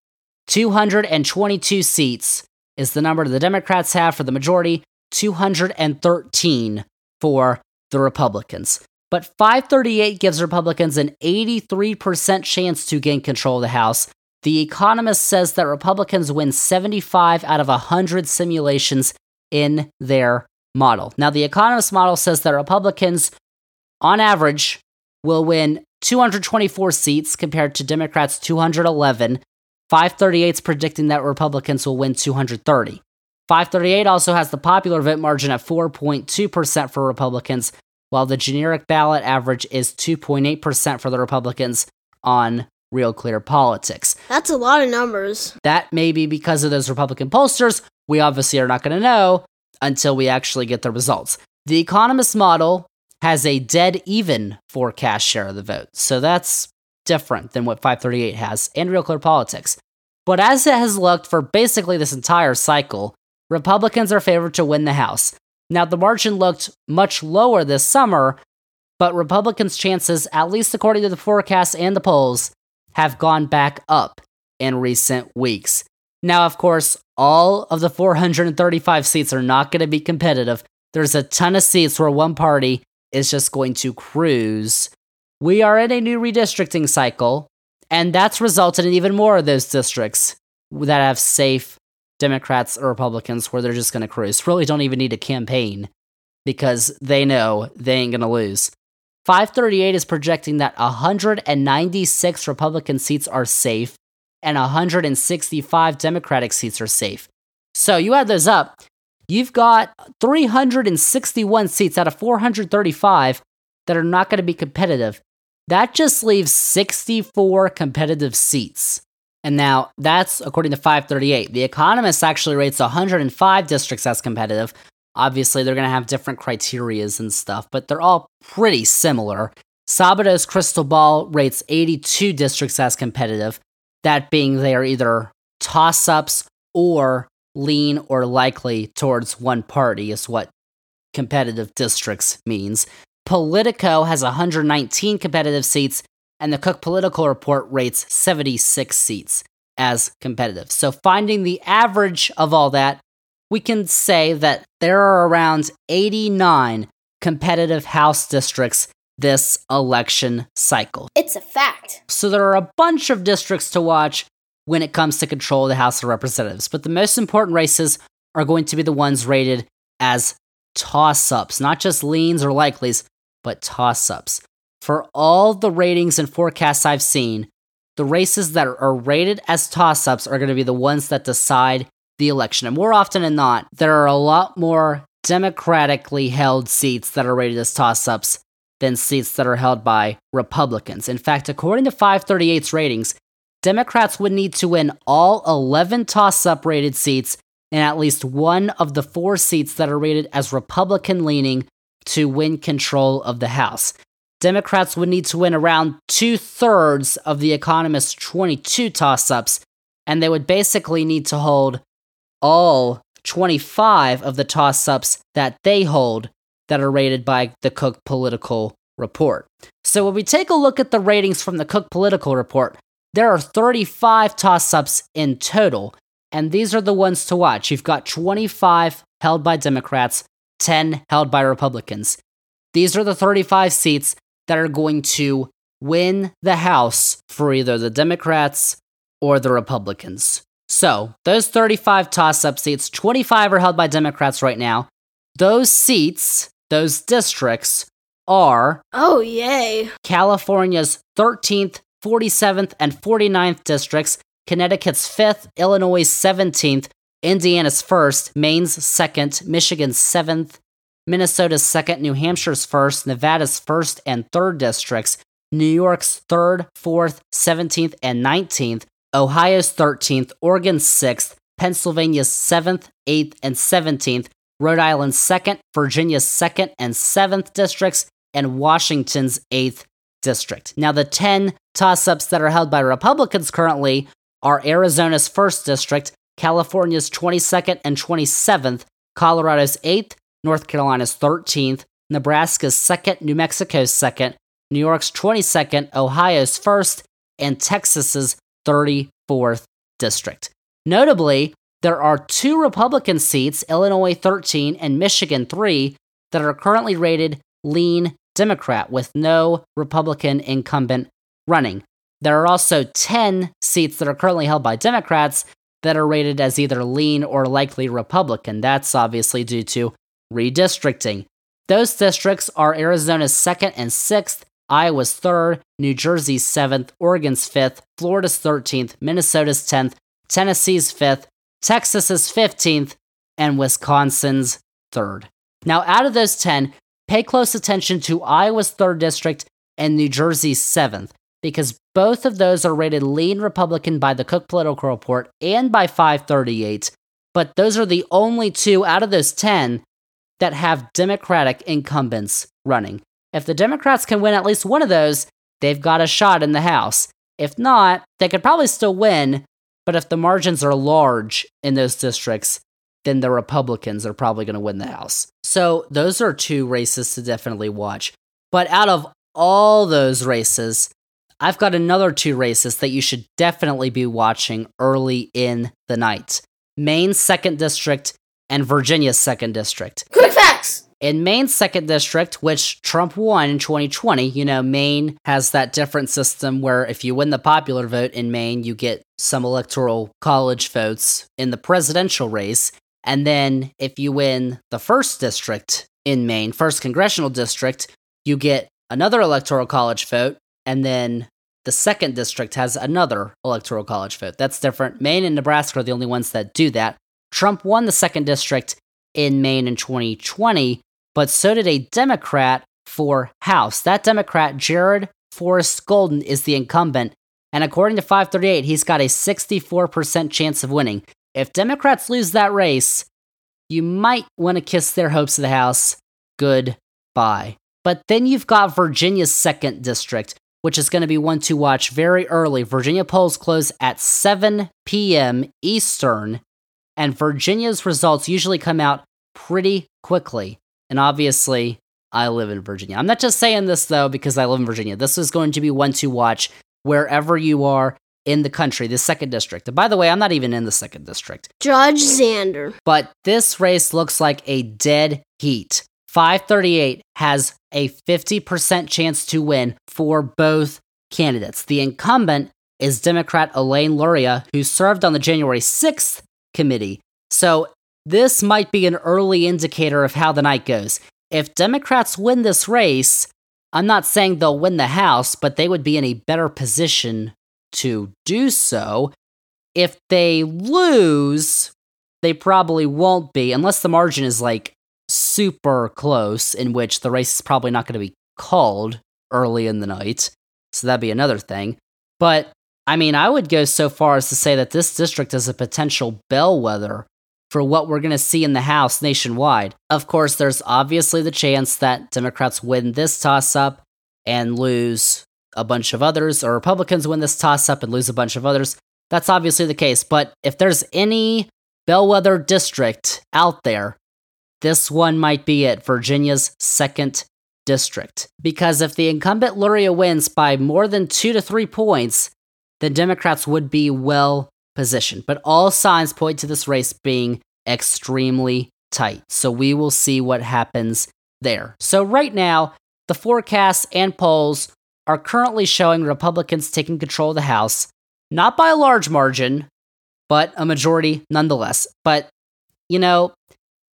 S2: 222 seats is the number the Democrats have for the majority, 213 for the Republicans. But 538 gives Republicans an 83% chance to gain control of the House. The Economist says that Republicans win 75 out of 100 simulations in their model. Now, the Economist model says that Republicans, on average, will win 224 seats compared to Democrats' 211. 538 is predicting that Republicans will win 230. 538 also has the popular vote margin at 4.2% for Republicans, while the generic ballot average is 2.8% for the Republicans on Real Clear Politics.
S1: That's a lot of numbers.
S2: That may be because of those Republican pollsters. We obviously are not going to know until we actually get the results. The Economist model has a dead even forecast share of the vote. So that's different than what 538 has and Real Clear Politics. But as it has looked for basically this entire cycle, Republicans are favored to win the House. Now, the margin looked much lower this summer, but Republicans' chances, at least according to the forecasts and the polls, have gone back up in recent weeks. Now, of course, all of the 435 seats are not going to be competitive. There's a ton of seats where one party is just going to cruise. We are in a new redistricting cycle, and that's resulted in even more of those districts that have safe Democrats or Republicans where they're just going to cruise. Really don't even need a campaign because they know they ain't going to lose. 538 is projecting that 196 Republican seats are safe and 165 Democratic seats are safe. So you add those up, you've got 361 seats out of 435 that are not going to be competitive. That just leaves 64 competitive seats. And now that's according to 538. The Economist actually rates 105 districts as competitive. Obviously, they're going to have different criterias and stuff, but they're all pretty similar. Sabato's Crystal Ball rates 82 districts as competitive, that being they are either toss ups or lean or likely towards one party, is what competitive districts means. Politico has 119 competitive seats, and the Cook Political Report rates 76 seats as competitive. So, finding the average of all that, we can say that there are around 89 competitive House districts this election cycle.
S1: It's a fact.
S2: So, there are a bunch of districts to watch when it comes to control of the House of Representatives, but the most important races are going to be the ones rated as toss ups, not just leans or likelies, but toss ups. For all the ratings and forecasts I've seen, the races that are rated as toss ups are going to be the ones that decide the election. And more often than not, there are a lot more democratically held seats that are rated as toss ups than seats that are held by Republicans. In fact, according to 538's ratings, Democrats would need to win all 11 toss up rated seats and at least one of the four seats that are rated as Republican leaning to win control of the House. Democrats would need to win around two thirds of the Economist's 22 toss ups, and they would basically need to hold all 25 of the toss ups that they hold that are rated by the Cook Political Report. So when we take a look at the ratings from the Cook Political Report, there are 35 toss ups in total, and these are the ones to watch. You've got 25 held by Democrats, 10 held by Republicans. These are the 35 seats that are going to win the House for either the Democrats or the Republicans. So, those 35 toss up seats, 25 are held by Democrats right now. Those seats, those districts, are
S1: Oh, yay.
S2: California's 13th, 47th, and 49th districts, Connecticut's 5th, Illinois' 17th, Indiana's 1st, Maine's 2nd, Michigan's 7th, Minnesota's 2nd, New Hampshire's 1st, Nevada's 1st and 3rd districts, New York's 3rd, 4th, 17th, and 19th, Ohio's 13th, Oregon's 6th, Pennsylvania's 7th, 8th, and 17th, Rhode Island's 2nd, Virginia's 2nd and 7th districts, and Washington's 8th district. Now, the 10 toss ups that are held by Republicans currently are Arizona's 1st district, California's 22nd and 27th, Colorado's 8th, North Carolina's 13th, Nebraska's 2nd, New Mexico's 2nd, New York's 22nd, Ohio's 1st, and Texas's 34th district. Notably, there are two Republican seats, Illinois 13 and Michigan 3, that are currently rated lean Democrat with no Republican incumbent running. There are also 10 seats that are currently held by Democrats that are rated as either lean or likely Republican. That's obviously due to redistricting. Those districts are Arizona's 2nd and 6th, Iowa's 3rd, New Jersey's 7th, Oregon's 5th, Florida's 13th, Minnesota's 10th, Tennessee's 5th, Texas's 15th, and Wisconsin's 3rd. Now, out of those 10, pay close attention to Iowa's 3rd district and New Jersey's 7th, because both of those are rated lean Republican by the Cook Political Report and by 538, but those are the only two out of those 10 that have Democratic incumbents running. If the Democrats can win at least one of those, they've got a shot in the House. If not, they could probably still win, but if the margins are large in those districts, then the Republicans are probably going to win the House. So those are two races to definitely watch. But out of all those races, I've got another two races that you should definitely be watching early in the night Maine's 2nd District and Virginia's 2nd District.
S1: Quick facts.
S2: In Maine's 2nd District, which Trump won in 2020, you know, Maine has that different system where if you win the popular vote in Maine, you get some electoral college votes in the presidential race. And then if you win the 1st District in Maine, 1st Congressional District, you get another electoral college vote. And then the second district has another electoral college vote. That's different. Maine and Nebraska are the only ones that do that. Trump won the second district in Maine in 2020, but so did a Democrat for House. That Democrat, Jared Forrest Golden, is the incumbent, and according to 538, he's got a 64% chance of winning. If Democrats lose that race, you might want to kiss their hopes of the House goodbye. But then you've got Virginia's second district, which is going to be one to watch very early. Virginia polls close at 7 p.m. Eastern, and Virginia's results usually come out pretty quickly. And obviously, I live in Virginia. I'm not just saying this though because I live in Virginia. This is going to be one to watch wherever you are in the country, the second district. And by the way, I'm not even in the second district.
S1: Judge Xander.
S2: But this race looks like a dead heat. 538 has a 50% chance to win for both candidates. The incumbent is Democrat Elaine Luria, who served on the January 6th committee. So this might be an early indicator of how the night goes. If Democrats win this race, I'm not saying they'll win the House, but they would be in a better position to do so. If they lose, they probably won't be, unless the margin is like super close, in which the race is probably not going to be called early in the night. So that'd be another thing. But I mean, I would go so far as to say that this district is a potential bellwether for what we're going to see in the House nationwide. Of course, there's obviously the chance that Democrats win this toss up and lose a bunch of others, or Republicans win this toss up and lose a bunch of others. That's obviously the case. But if there's any bellwether district out there this one might be it, Virginia's second district. Because if the incumbent Luria wins by more than two to three points, then Democrats would be well positioned. But all signs point to this race being extremely tight. So we will see what happens there. So right now, the forecasts and polls are currently showing Republicans taking control of the House, not by a large margin, but a majority nonetheless. But, you know,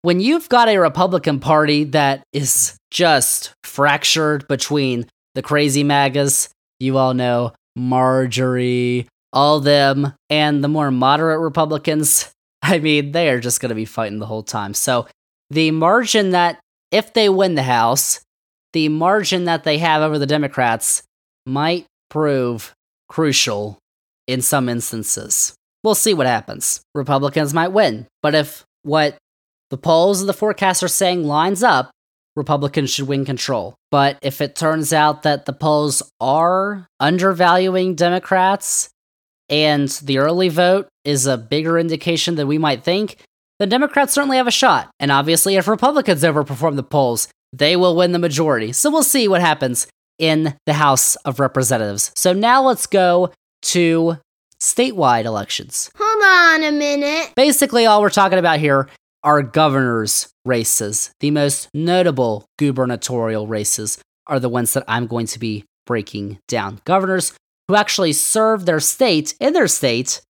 S2: when you've got a Republican Party that is just fractured between the crazy MAGAs, you all know, Marjorie, all them, and the more moderate Republicans, I mean, they are just going to be fighting the whole time. So the margin that, if they win the House, the margin that they have over the Democrats might prove crucial in some instances. We'll see what happens. Republicans might win, but if what the polls and the forecasts are saying lines up, Republicans should win control. But if it turns out that the polls are undervaluing Democrats and the early vote is a bigger indication than we might think, then Democrats certainly have a shot. And obviously, if Republicans overperform the polls, they will win the majority. So we'll see what happens in the House of Representatives. So now let's go to statewide elections.
S1: Hold on a minute.
S2: Basically, all we're talking about here are governors' races. The most notable gubernatorial races are the ones that I'm going to be breaking down. Governors who actually serve their state in their state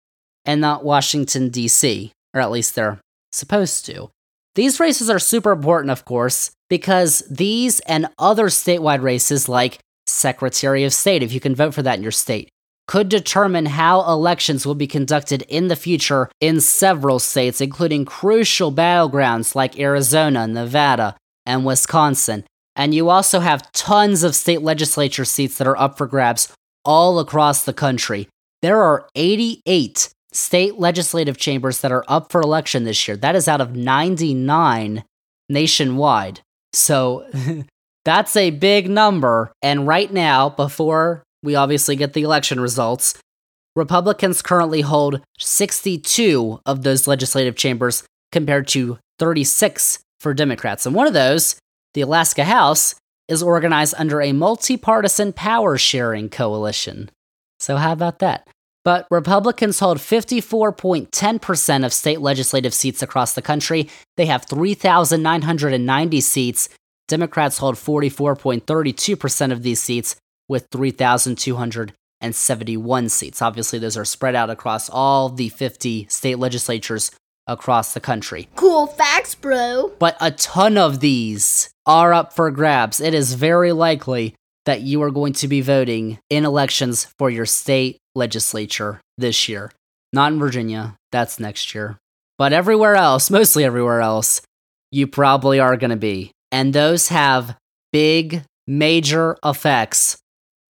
S2: and not Washington, D.C., or at least they're supposed to. These races are super important, of course, because these and other statewide races, like Secretary of State, if you can vote for that in your state, could determine how elections will be conducted in the future in several states, including crucial battlegrounds like Arizona, Nevada, and Wisconsin. And you also have tons of state legislature seats that are up for grabs all across the country. There are 88 state legislative chambers that are up for election this year. That is out of 99 nationwide. So that's a big number. And right now, before we obviously get the election results. Republicans currently hold 62 of those legislative chambers compared to 36 for Democrats. And one of those, the Alaska House, is organized under a multi-partisan power sharing coalition. So, how about that? But Republicans hold 54.10% of state legislative seats across the country. They have 3,990 seats. Democrats hold 44.32% of these seats with 3,271 seats. Obviously, those are spread out across all the 50 state legislatures across the country.
S1: Cool facts, bro.
S2: But a ton of these are up for grabs. It is very likely that you are going to be voting in elections for your state legislature this year. Not in Virginia, that's next year. But everywhere else, mostly everywhere else, you probably are going to be. And those have big, major effects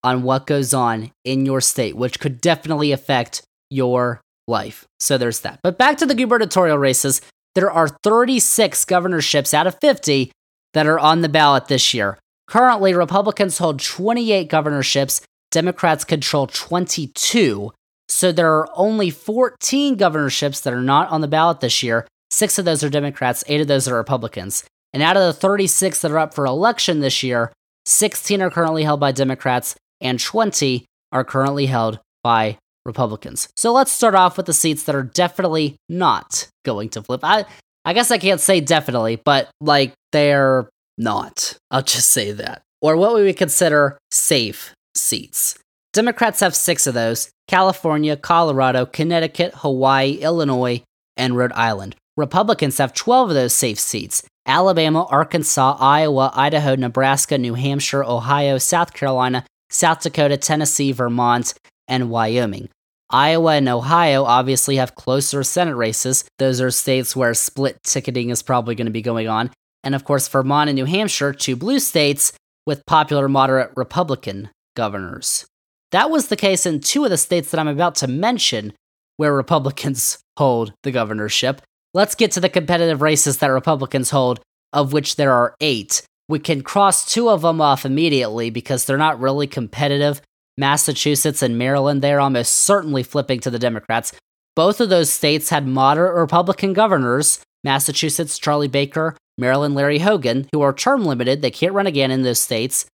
S2: on what goes on in your state, which could definitely affect your life. So there's that. But back to the gubernatorial races, there are 36 governorships out of 50 that are on the ballot this year. Currently, Republicans hold 28 governorships, Democrats control 22. So there are only 14 governorships that are not on the ballot this year. Six of those are Democrats, eight of those are Republicans. And out of the 36 that are up for election this year, 16 are currently held by Democrats and 20 are currently held by Republicans. So let's start off with the seats that are definitely not going to flip. I, I guess I can't say definitely, but like they're not. I'll just say that. Or what we would consider safe seats. Democrats have six of those California, Colorado, Connecticut, Hawaii, Illinois, and Rhode Island. Republicans have 12 of those safe seats Alabama, Arkansas, Iowa, Idaho, Nebraska, New Hampshire, Ohio, South Carolina, South Dakota, Tennessee, Vermont, and Wyoming. Iowa and Ohio obviously have closer Senate races. Those are states where split ticketing is probably going to be going on. And of course, Vermont and New Hampshire, two blue states with popular moderate Republican governors. That was the case in two of the states that I'm about to mention where Republicans hold the governorship. Let's get to the competitive races that Republicans hold, of which there are eight. We can cross two of them off immediately because they're not really competitive. Massachusetts and Maryland, they're almost certainly flipping to the Democrats. Both of those states had moderate Republican governors Massachusetts, Charlie Baker, Maryland, Larry Hogan, who are term limited. They can't run again in those states.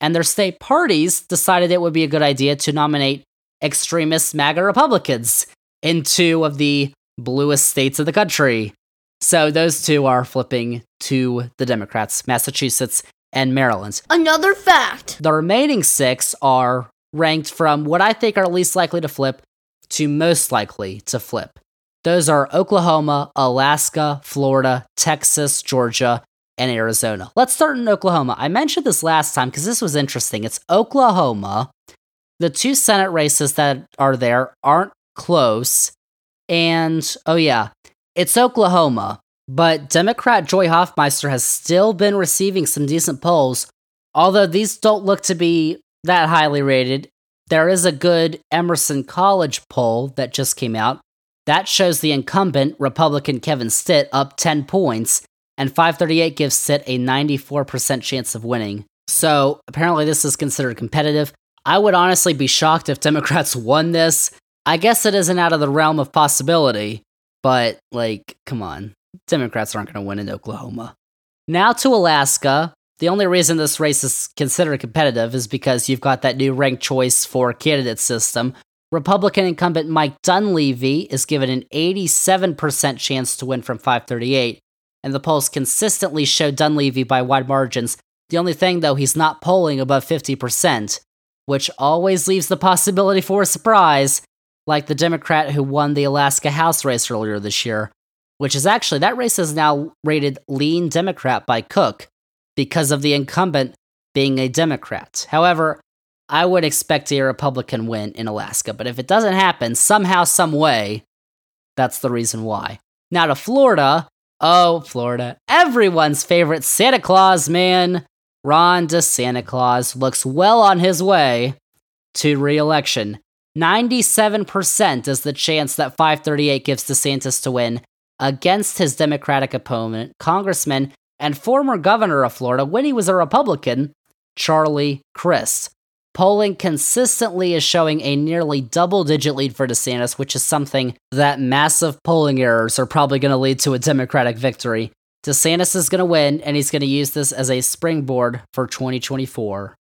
S2: And their state parties decided it would be a good idea to nominate extremist MAGA Republicans in two of the bluest states of the country. So those two are flipping to the Democrats, Massachusetts and Maryland.
S1: Another fact.
S2: The remaining six are ranked from what I think are least likely to flip to most likely to flip. Those are Oklahoma, Alaska, Florida, Texas, Georgia, and Arizona. Let's start in Oklahoma. I mentioned this last time because this was interesting. It's Oklahoma. The two Senate races that are there aren't close. And oh, yeah, it's Oklahoma. But Democrat Joy Hofmeister has still been receiving some decent polls, although these don't look to be that highly rated. There is a good Emerson College poll that just came out. That shows the incumbent, Republican Kevin Stitt, up 10 points, and 538 gives Stitt a 94% chance of winning. So apparently, this is considered competitive. I would honestly be shocked if Democrats won this. I guess it isn't out of the realm of possibility, but like, come on. Democrats aren't going to win in Oklahoma. Now to Alaska. The only reason this race is considered competitive is because you've got that new ranked choice for candidate system. Republican incumbent Mike Dunleavy is given an 87% chance to win from 538, and the polls consistently show Dunleavy by wide margins. The only thing, though, he's not polling above 50%, which always leaves the possibility for a surprise, like the Democrat who won the Alaska House race earlier this year which is actually that race is now rated lean Democrat by Cook because of the incumbent being a Democrat. However, I would expect a Republican win in Alaska, but if it doesn't happen, somehow, some way, that's the reason why. Now to Florida. Oh, Florida. Everyone's favorite Santa Claus man, Ron DeSanta Claus, looks well on his way to re election. 97% is the chance that 538 gives DeSantis to win, against his Democratic opponent, Congressman and former governor of Florida when he was a Republican, Charlie Crist. Polling consistently is showing a nearly double digit lead for DeSantis, which is something that massive polling errors are probably going to lead to a Democratic victory. DeSantis is going to win, and he's going to use this as a springboard for 2024,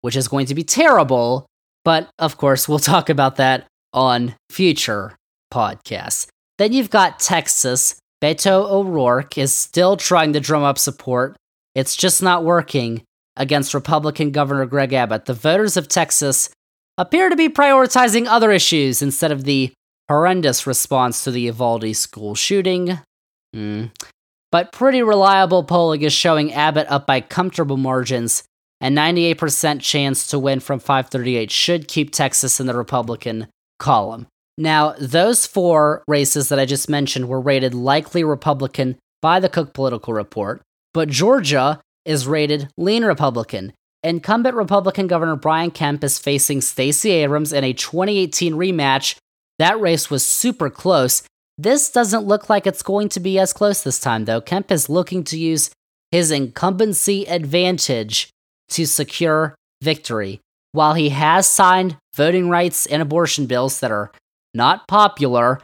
S2: which is going to be terrible. But of course, we'll talk about that on future podcasts. Then you've got Texas. Beto O'Rourke is still trying to drum up support. It's just not working against Republican Governor Greg Abbott. The voters of Texas appear to be prioritizing other issues instead of the horrendous response to the Uvalde school shooting. Mm. But pretty reliable polling is showing Abbott up by comfortable margins, and 98% chance to win from 538 should keep Texas in the Republican column. Now, those four races that I just mentioned were rated likely Republican by the Cook Political Report, but Georgia is rated lean Republican. Incumbent Republican Governor Brian Kemp is facing Stacey Abrams in a 2018 rematch. That race was super close. This doesn't look like it's going to be as close this time, though. Kemp is looking to use his incumbency advantage to secure victory. While he has signed voting rights and abortion bills that are not popular,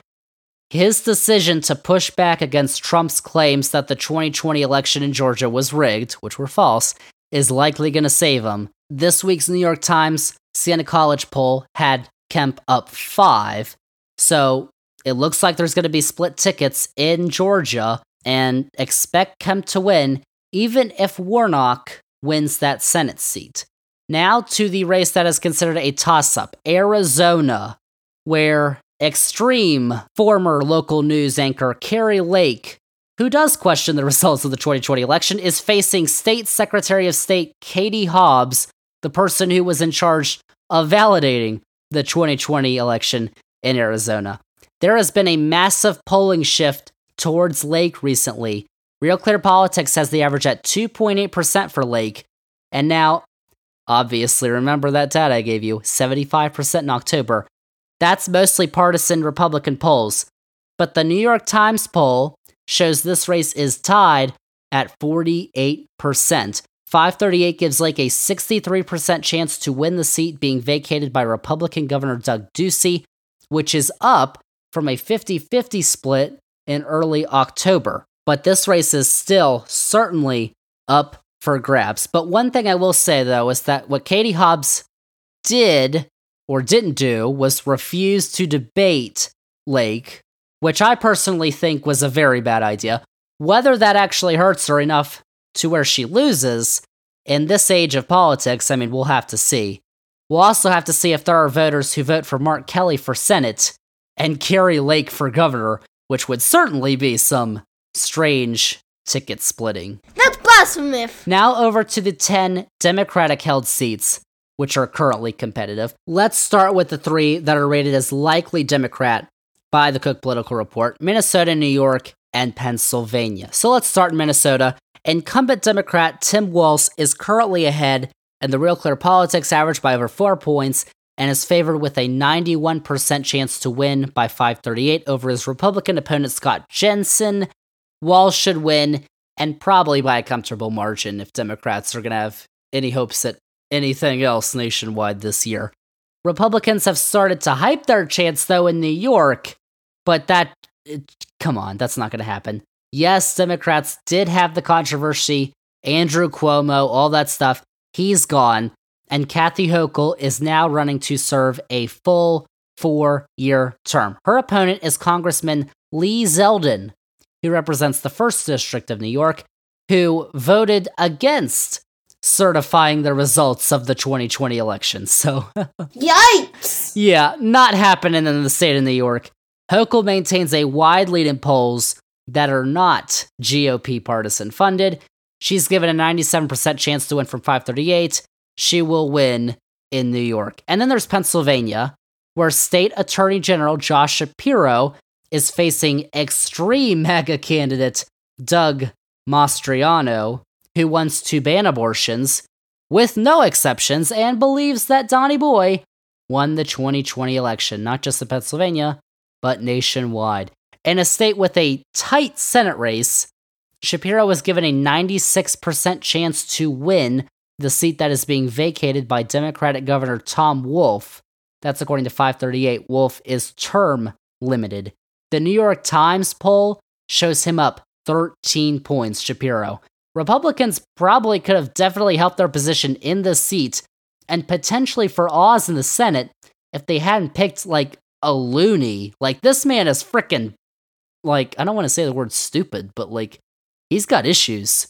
S2: his decision to push back against Trump's claims that the 2020 election in Georgia was rigged, which were false, is likely going to save him. This week's New York Times Siena College poll had Kemp up five. So it looks like there's going to be split tickets in Georgia and expect Kemp to win, even if Warnock wins that Senate seat. Now to the race that is considered a toss up Arizona, where extreme former local news anchor Kari Lake, who does question the results of the 2020 election, is facing State Secretary of State Katie Hobbs, the person who was in charge of validating the 2020 election in Arizona. There has been a massive polling shift towards Lake recently. Real Clear Politics has the average at 2.8% for Lake, and now, obviously, remember that data I gave you 75% in October. That's mostly partisan Republican polls. But the New York Times poll shows this race is tied at 48%. 538 gives Lake a 63% chance to win the seat being vacated by Republican Governor Doug Ducey, which is up from a 50 50 split in early October. But this race is still certainly up for grabs. But one thing I will say, though, is that what Katie Hobbs did or didn't do was refuse to debate Lake, which I personally think was a very bad idea. Whether that actually hurts her enough to where she loses in this age of politics, I mean, we'll have to see. We'll also have to see if there are voters who vote for Mark Kelly for Senate and Kari Lake for governor, which would certainly be some strange ticket splitting.
S1: That's blasphemous.
S2: Now over to the 10 Democratic held seats, which are currently competitive. Let's start with the three that are rated as likely Democrat by the Cook Political Report Minnesota, New York, and Pennsylvania. So let's start in Minnesota. Incumbent Democrat Tim Walz is currently ahead in the Real Clear Politics average by over four points and is favored with a 91% chance to win by 538 over his Republican opponent Scott Jensen. Walz should win, and probably by a comfortable margin if Democrats are going to have any hopes at anything else nationwide this year. Republicans have started to hype their chance, though, in New York, but that, it, come on, that's not going to happen. Yes, Democrats did have the controversy, Andrew Cuomo, all that stuff. He's gone, and Kathy Hochul is now running to serve a full four year term. Her opponent is Congressman Lee Zeldin, who represents the 1st District of New York, who voted against certifying the results of the 2020 election. So,
S1: Yikes!
S2: yeah, not happening in the state of New York. Hochul maintains a wide lead in polls that are not GOP partisan funded. She's given a 97% chance to win from 538. She will win in New York. And then there's Pennsylvania, where State Attorney General Josh Shapiro is facing extreme MAGA candidate Doug Mastriano, who wants to ban abortions with no exceptions and believes that Donnie Boy won the 2020 election, not just in Pennsylvania, but nationwide. In a state with a tight Senate race, Shapiro was given a 96% chance to win the seat that is being vacated by Democratic Governor Tom Wolf. That's according to 538. Wolf is term limited. The New York Times poll shows him up 13 points, Shapiro. Republicans probably could have definitely helped their position in the seat and potentially for Oz in the Senate if they hadn't picked like a loony. Like this man is freaking like I don't want to say the word stupid, but like he's got issues.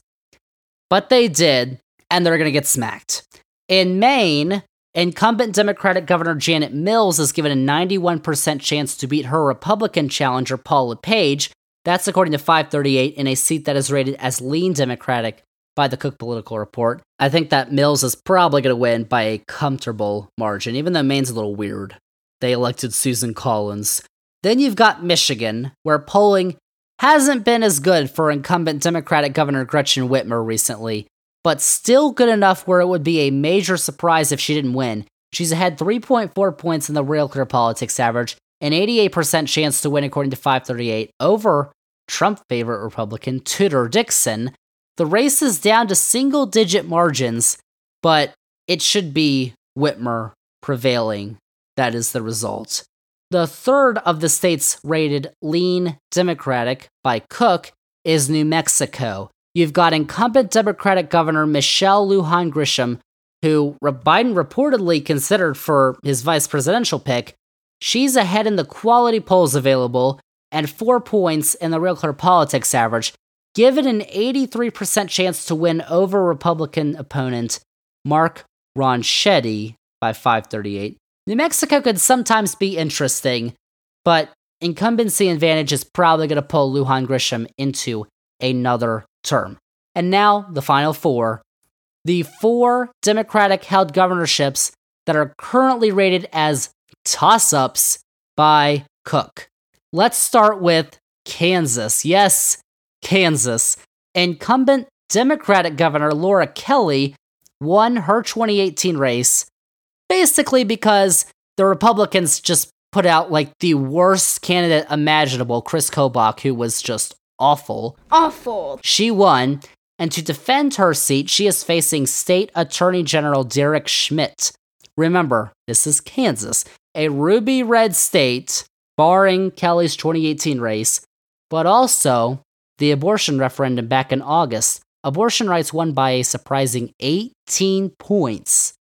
S2: But they did, and they're going to get smacked. In Maine, incumbent Democratic Governor Janet Mills is given a 91% chance to beat her Republican challenger Paul LePage. That's according to 538 in a seat that is rated as lean Democratic by the Cook Political Report. I think that Mills is probably going to win by a comfortable margin, even though Maine's a little weird. They elected Susan Collins. Then you've got Michigan, where polling hasn't been as good for incumbent Democratic Governor Gretchen Whitmer recently, but still good enough where it would be a major surprise if she didn't win. She's ahead 3.4 points in the Real Clear Politics average, an 88% chance to win according to 538 over Trump favorite Republican Tudor Dixon. The race is down to single digit margins, but it should be Whitmer prevailing. That is the result. The third of the states rated lean Democratic by Cook is New Mexico. You've got incumbent Democratic Governor Michelle Lujan Grisham, who Biden reportedly considered for his vice presidential pick. She's ahead in the quality polls available and four points in the Real Clear Politics average, given an 83% chance to win over Republican opponent Mark Ronchetti by 538. New Mexico could sometimes be interesting, but incumbency advantage is probably going to pull Lujan Grisham into another term. And now, the final four. The four Democratic held governorships that are currently rated as toss ups by Cook. Let's start with Kansas. Yes, Kansas. Incumbent Democratic Governor Laura Kelly won her 2018 race basically because the Republicans just put out like the worst candidate imaginable, Chris Kobach, who was just awful.
S1: Awful.
S2: She won, and to defend her seat, she is facing State Attorney General Derek Schmidt. Remember, this is Kansas, a ruby red state, barring Kelly's 2018 race, but also the abortion referendum back in August. Abortion rights won by a surprising 18 points.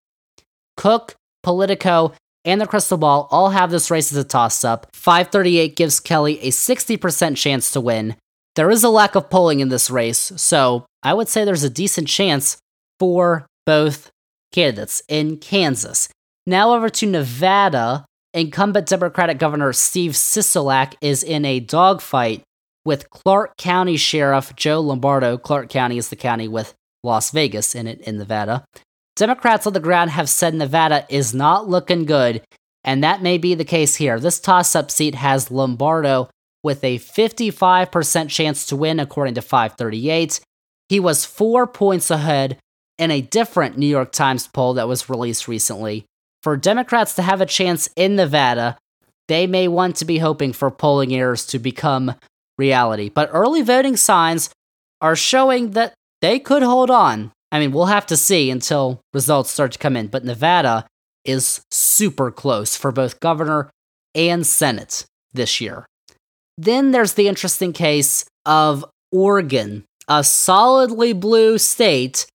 S2: Cook, Politico, and the Crystal Ball all have this race as a toss up. 538 gives Kelly a 60% chance to win. There is a lack of polling in this race, so I would say there's a decent chance for both candidates in Kansas. Now over to Nevada. Incumbent Democratic Governor Steve Sisolak is in a dogfight with Clark County Sheriff Joe Lombardo. Clark County is the county with Las Vegas in it in Nevada. Democrats on the ground have said Nevada is not looking good, and that may be the case here. This toss up seat has Lombardo with a 55% chance to win, according to 538. He was four points ahead in a different New York Times poll that was released recently. For Democrats to have a chance in Nevada, they may want to be hoping for polling errors to become reality. But early voting signs are showing that they could hold on. I mean, we'll have to see until results start to come in, but Nevada is super close for both governor and Senate this year. Then there's the interesting case of Oregon, a solidly blue state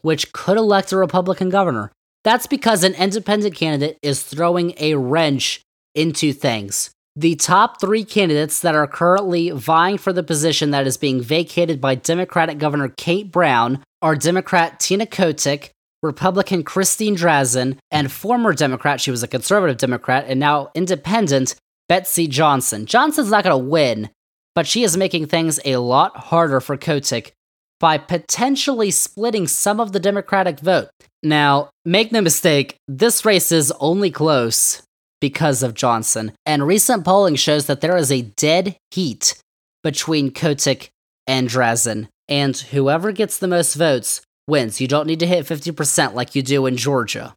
S2: which could elect a Republican governor. That's because an independent candidate is throwing a wrench into things. The top three candidates that are currently vying for the position that is being vacated by Democratic Governor Kate Brown are Democrat Tina Kotek, Republican Christine Drazan, and former Democrat, she was a conservative Democrat, and now independent, Betsy Johnson. Johnson's not going to win, but she is making things a lot harder for Kotek by potentially splitting some of the Democratic vote. Now, make no mistake, this race is only close because of Johnson, and recent polling shows that there is a dead heat between Kotek and Drazan and whoever gets the most votes wins. You don't need to hit 50% like you do in Georgia.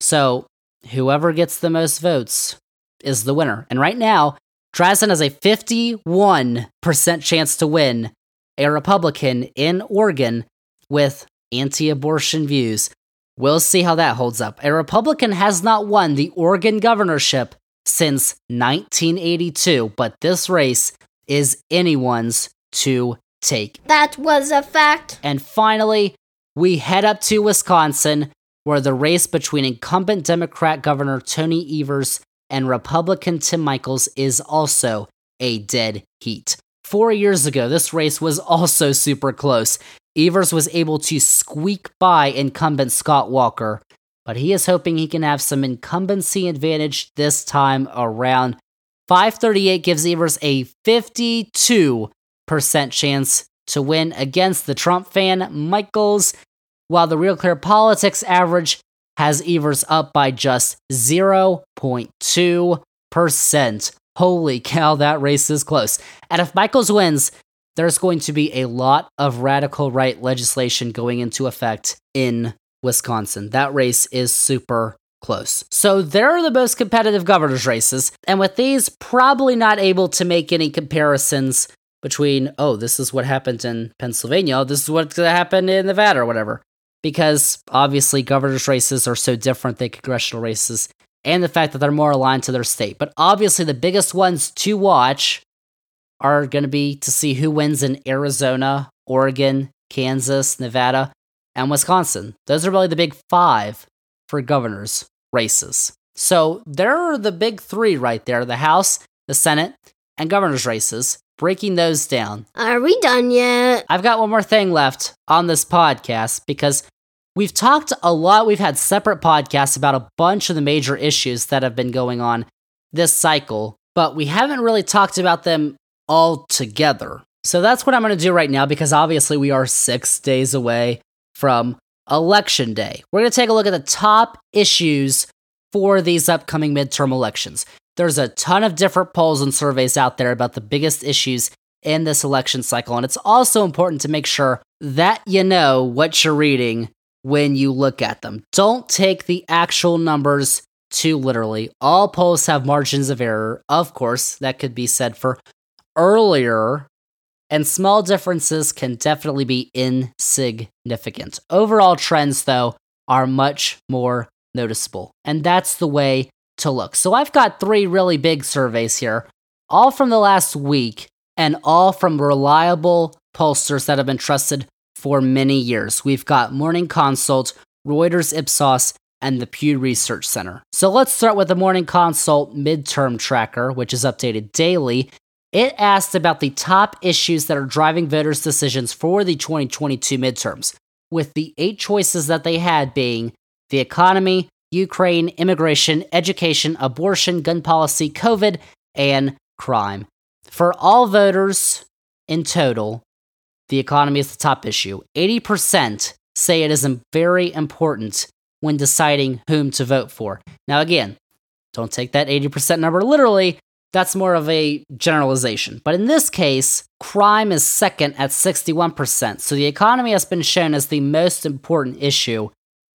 S2: So, whoever gets the most votes is the winner. And right now, Drazan has a 51% chance to win a Republican in Oregon with anti abortion views. We'll see how that holds up. A Republican has not won the Oregon governorship since 1982, but this race is anyone's to take.
S1: That was a fact.
S2: And finally, we head up to Wisconsin, where the race between incumbent Democrat Governor Tony Evers and Republican Tim Michels is also a dead heat. Four years ago, this race was also super close. Evers was able to squeak by incumbent Scott Walker, but he is hoping he can have some incumbency advantage this time around. 538 gives Evers a 52 percent chance to win against the Trump fan Michels, while the Real Clear Politics average has Evers up by just 0.2%. Holy cow, that race is close. And if Michels wins, there's going to be a lot of radical right legislation going into effect in Wisconsin. That race is super close. So they're the most competitive governor's races. And with these, probably not able to make any comparisons between, oh, this is what happened in Pennsylvania, this is what happened in Nevada or whatever. Because obviously, governor's races are so different than congressional races, and the fact that they're more aligned to their state. But obviously, the biggest ones to watch are going to be to see who wins in Arizona, Oregon, Kansas, Nevada, and Wisconsin. Those are really the big five for governors races. So there are the big three right there the House, the Senate, and governor's races. Breaking those down.
S1: Are we done yet?
S2: I've got one more thing left on this podcast because we've talked a lot. We've had separate podcasts about a bunch of the major issues that have been going on this cycle, but we haven't really talked about them all together. So that's what I'm going to do right now because obviously we are six days away from Election Day. We're going to take a look at the top issues for these upcoming midterm elections. There's a ton of different polls and surveys out there about the biggest issues in this election cycle, and it's also important to make sure that you know what you're reading when you look at them. Don't take the actual numbers too literally. All polls have margins of error, of course, that could be said for earlier, and small differences can definitely be insignificant. Overall trends, though, are much more noticeable, and that's the way to look. So I've got three really big surveys here, all from the last week and all from reliable pollsters that have been trusted for many years. We've got Morning Consult, Reuters Ipsos, and the Pew Research Center. So let's start with the Morning Consult midterm tracker, which is updated daily. It asked about the top issues that are driving voters' decisions for the 2022 midterms, with the eight choices that they had being the economy, Ukraine, immigration, education, abortion, gun policy, COVID, and crime. For all voters in total, the economy is the top issue. 80% say it is very important when deciding whom to vote for. Now, again, don't take that 80% number literally. That's more of a generalization. But in this case, crime is second at 61%. So the economy has been shown as the most important issue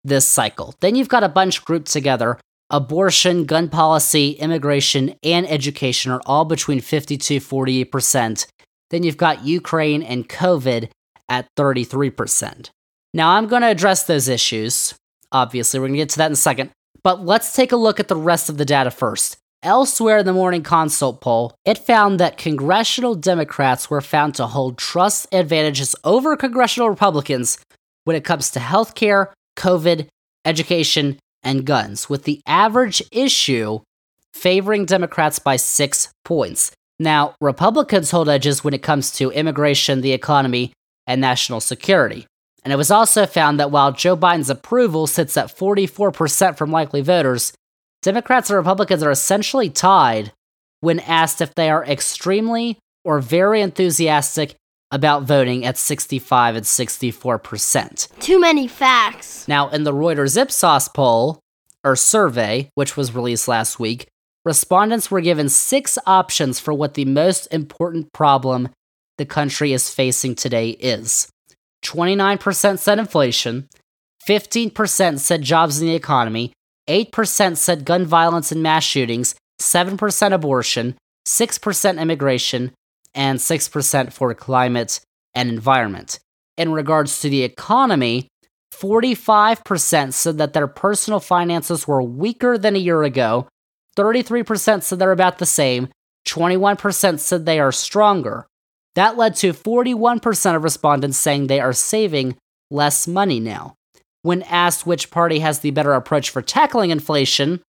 S2: this cycle. Then you've got a bunch grouped together. Abortion, gun policy, immigration, and education are all between 52 48%. Then you've got Ukraine and COVID at 33%. Now, I'm going to address those issues. Obviously, we're going to get to that in a second. But let's take a look at the rest of the data first. Elsewhere in the Morning Consult poll, it found that congressional Democrats were found to hold trust advantages over congressional Republicans when it comes to healthcare, COVID, education, and guns, with the average issue favoring Democrats by six points. Now, Republicans hold edges when it comes to immigration, the economy, and national security. And it was also found that while Joe Biden's approval sits at 44% from likely voters, Democrats and Republicans are essentially tied when asked if they are extremely or very enthusiastic about voting at 65 and 64%.
S1: Too many facts.
S2: Now, in the Reuters Ipsos poll, or survey, which was released last week, respondents were given six options for what the most important problem the country is facing today is. 29% said inflation, 15% said jobs in the economy, 8% said gun violence and mass shootings, 7% abortion, 6% immigration, and 6% for climate and environment. In regards to the economy, 45% said that their personal finances were weaker than a year ago, 33% said they're about the same, 21% said they are stronger. That led to 41% of respondents saying they are saving less money now. When asked which party has the better approach for tackling inflation,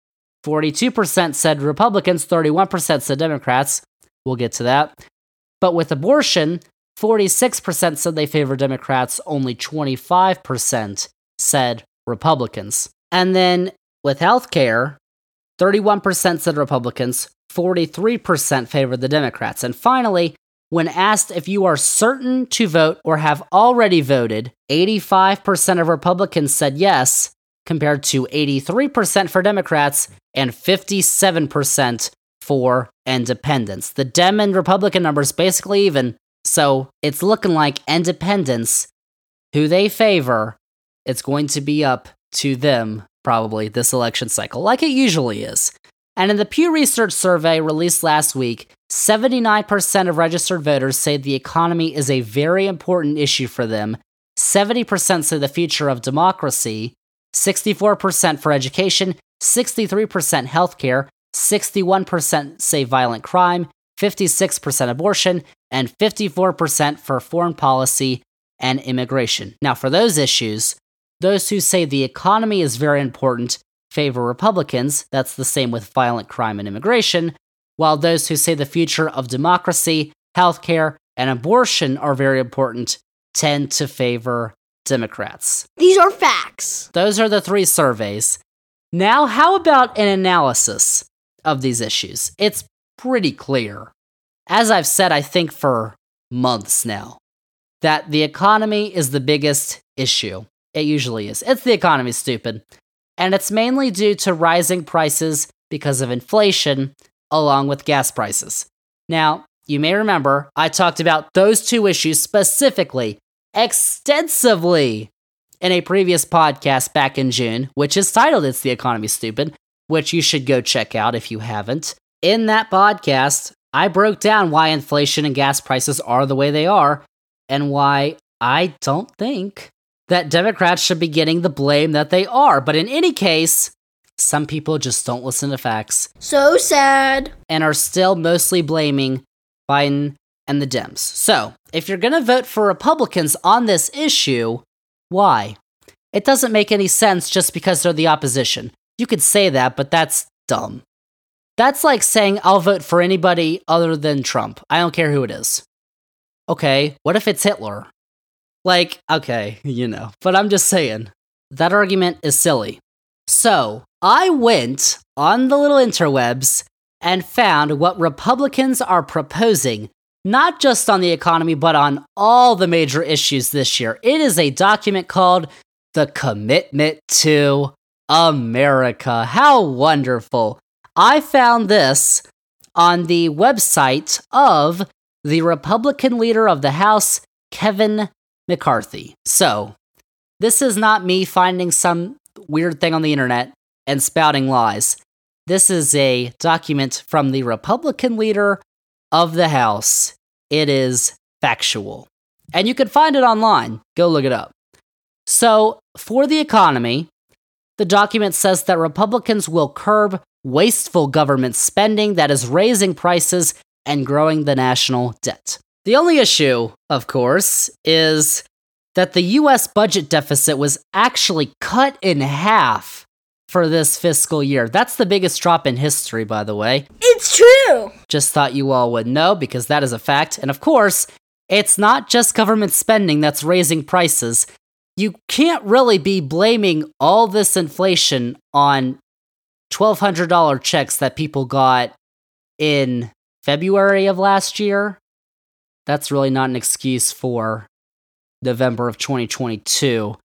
S2: 42% said Republicans, 31% said Democrats. We'll get to that. But with abortion, 46% said they favor Democrats, only 25% said Republicans. And then with healthcare, 31% said Republicans, 43% favored the Democrats. And finally, when asked if you are certain to vote or have already voted, 85% of Republicans said yes, compared to 83% for Democrats and 57% for independents. The Dem and Republican numbers basically even, so it's looking like independents, who they favor, it's going to be up to them probably this election cycle, like it usually is. And in the Pew Research survey released last week, 79% of registered voters say the economy is a very important issue for them. 70% say the future of democracy, 64% for education, 63% healthcare, 61% say violent crime, 56% abortion, and 54% for foreign policy and immigration. Now, for those issues, those who say the economy is very important favor Republicans, that's the same with violent crime and immigration, while those who say the future of democracy, healthcare, and abortion are very important tend to favor Democrats.
S1: These are facts.
S2: Those are the three surveys. Now, how about an analysis of these issues? It's pretty clear, as I've said, I think for months now, that the economy is the biggest issue. It usually is. It's the economy, stupid. And it's mainly due to rising prices because of inflation, along with gas prices. Now, you may remember I talked about those two issues specifically, extensively, in a previous podcast back in June, which is titled It's the Economy Stupid, which you should go check out if you haven't. In that podcast, I broke down why inflation and gas prices are the way they are and why I don't think that Democrats should be getting the blame that they are. But in any case, some people just don't listen to facts
S1: So sad.
S2: and are still mostly blaming Biden and the Dems. So, if you're going to vote for Republicans on this issue, why? It doesn't make any sense just because they're the opposition. You could say that, but that's dumb. That's like saying I'll vote for anybody other than Trump. I don't care who it is. Okay, what if it's Hitler? Like, okay, you know, but I'm just saying, that argument is silly. So, I went on the little interwebs and found what Republicans are proposing, not just on the economy, but on all the major issues this year. It is a document called The Commitment to America. How wonderful! I found this on the website of the Republican leader of the House, Kevin McCarthy. So, this is not me finding some weird thing on the internet and spouting lies. This is a document from the Republican leader of the House. It is factual. And you can find it online. Go look it up. So, for the economy, the document says that Republicans will curb wasteful government spending that is raising prices and growing the national debt. The only issue, of course, is that the US budget deficit was actually cut in half for this fiscal year. That's the biggest drop in history, by the way.
S1: It's true.
S2: Just thought you all would know because that is a fact. And of course, it's not just government spending that's raising prices. You can't really be blaming all this inflation on $1,200 checks that people got in February of last year. That's really not an excuse for November of 2022.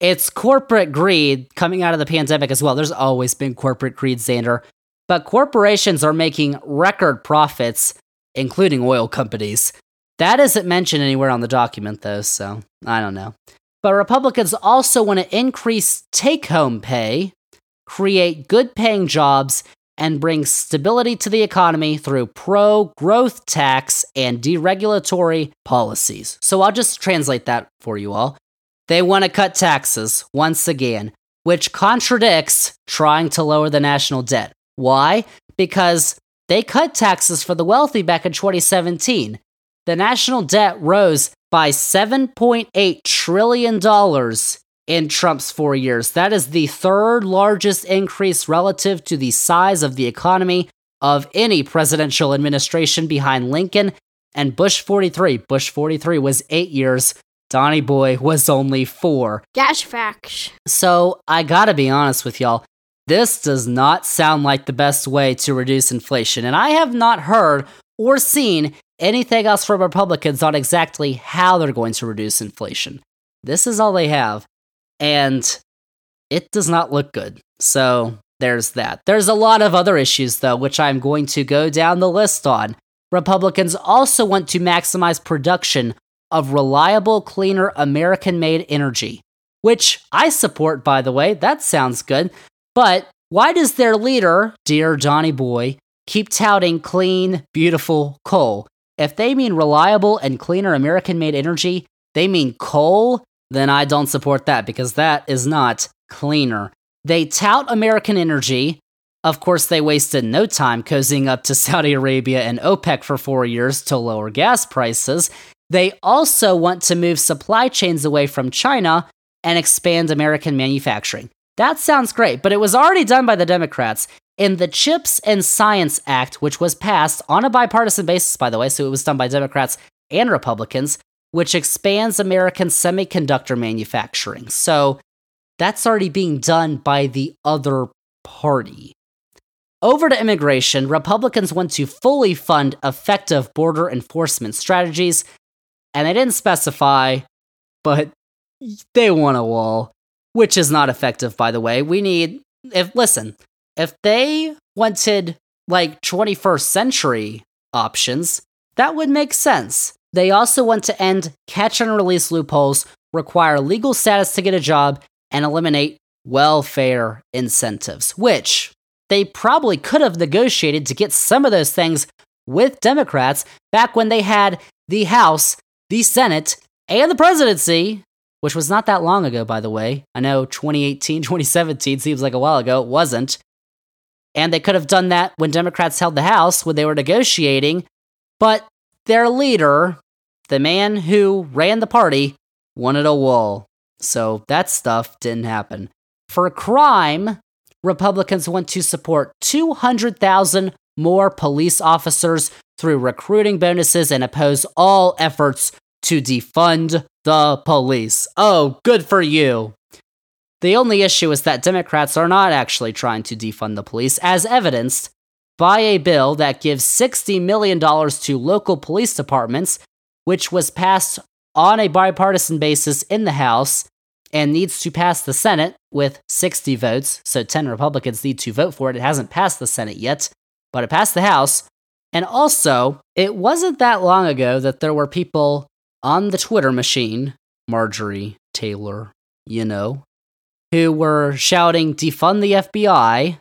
S2: It's corporate greed coming out of the pandemic as well. There's always been corporate greed, Xander. But corporations are making record profits, including oil companies. That isn't mentioned anywhere on the document, though, so I don't know. But Republicans also want to increase take home pay, create good paying jobs, and bring stability to the economy through pro growth tax and deregulatory policies. So I'll just translate that for you all. They want to cut taxes once again, which contradicts trying to lower the national debt. Why? Because they cut taxes for the wealthy back in 2017. The national debt rose by $7.8 trillion in Trump's four years. That is the third largest increase relative to the size of the economy of any presidential administration behind Lincoln and Bush 43. Bush 43 was eight years. Donnie Boy was only four.
S1: Gash facts.
S2: So I gotta be honest with y'all. This does not sound like the best way to reduce inflation, and I have not heard or seen anything else from Republicans on exactly how they're going to reduce inflation. This is all they have, and it does not look good. So there's that. There's a lot of other issues, though, which I'm going to go down the list on. Republicans also want to maximize production of reliable, cleaner, American made energy, which I support, by the way. That sounds good. But why does their leader, dear Donny Boy, keep touting clean, beautiful coal? If they mean reliable and cleaner American made energy, they mean coal, then I don't support that because that is not cleaner. They tout American energy. Of course, they wasted no time cozying up to Saudi Arabia and OPEC for four years to lower gas prices. They also want to move supply chains away from China and expand American manufacturing. That sounds great, but it was already done by the Democrats in the CHIPS and Science Act, which was passed on a bipartisan basis, by the way, so it was done by Democrats and Republicans, which expands American semiconductor manufacturing. So that's already being done by the other party. Over to immigration, Republicans want to fully fund effective border enforcement strategies, and they didn't specify, but they want a wall, which is not effective, by the way. We need, if, listen, if they wanted like 21st century options, that would make sense. They also want to end catch and release loopholes, require legal status to get a job, and eliminate welfare incentives, which they probably could have negotiated to get some of those things with Democrats back when they had the House, the Senate, and the presidency, which was not that long ago, by the way. I know 2018, 2017 seems like a while ago. It wasn't. And they could have done that when Democrats held the House, when they were negotiating. But their leader, the man who ran the party, wanted a wall. So that stuff didn't happen. For crime, Republicans want to support 200,000 more police officers through recruiting bonuses and oppose all efforts to defund the police. Oh, good for you. The only issue is that Democrats are not actually trying to defund the police, as evidenced by a bill that gives $60 million to local police departments, which was passed on a bipartisan basis in the House and needs to pass the Senate with 60 votes. So 10 Republicans need to vote for it. It hasn't passed the Senate yet, but it passed the House. And also, it wasn't that long ago that there were people on the Twitter machine, Marjorie Taylor, you know, who were shouting, defund the FBI,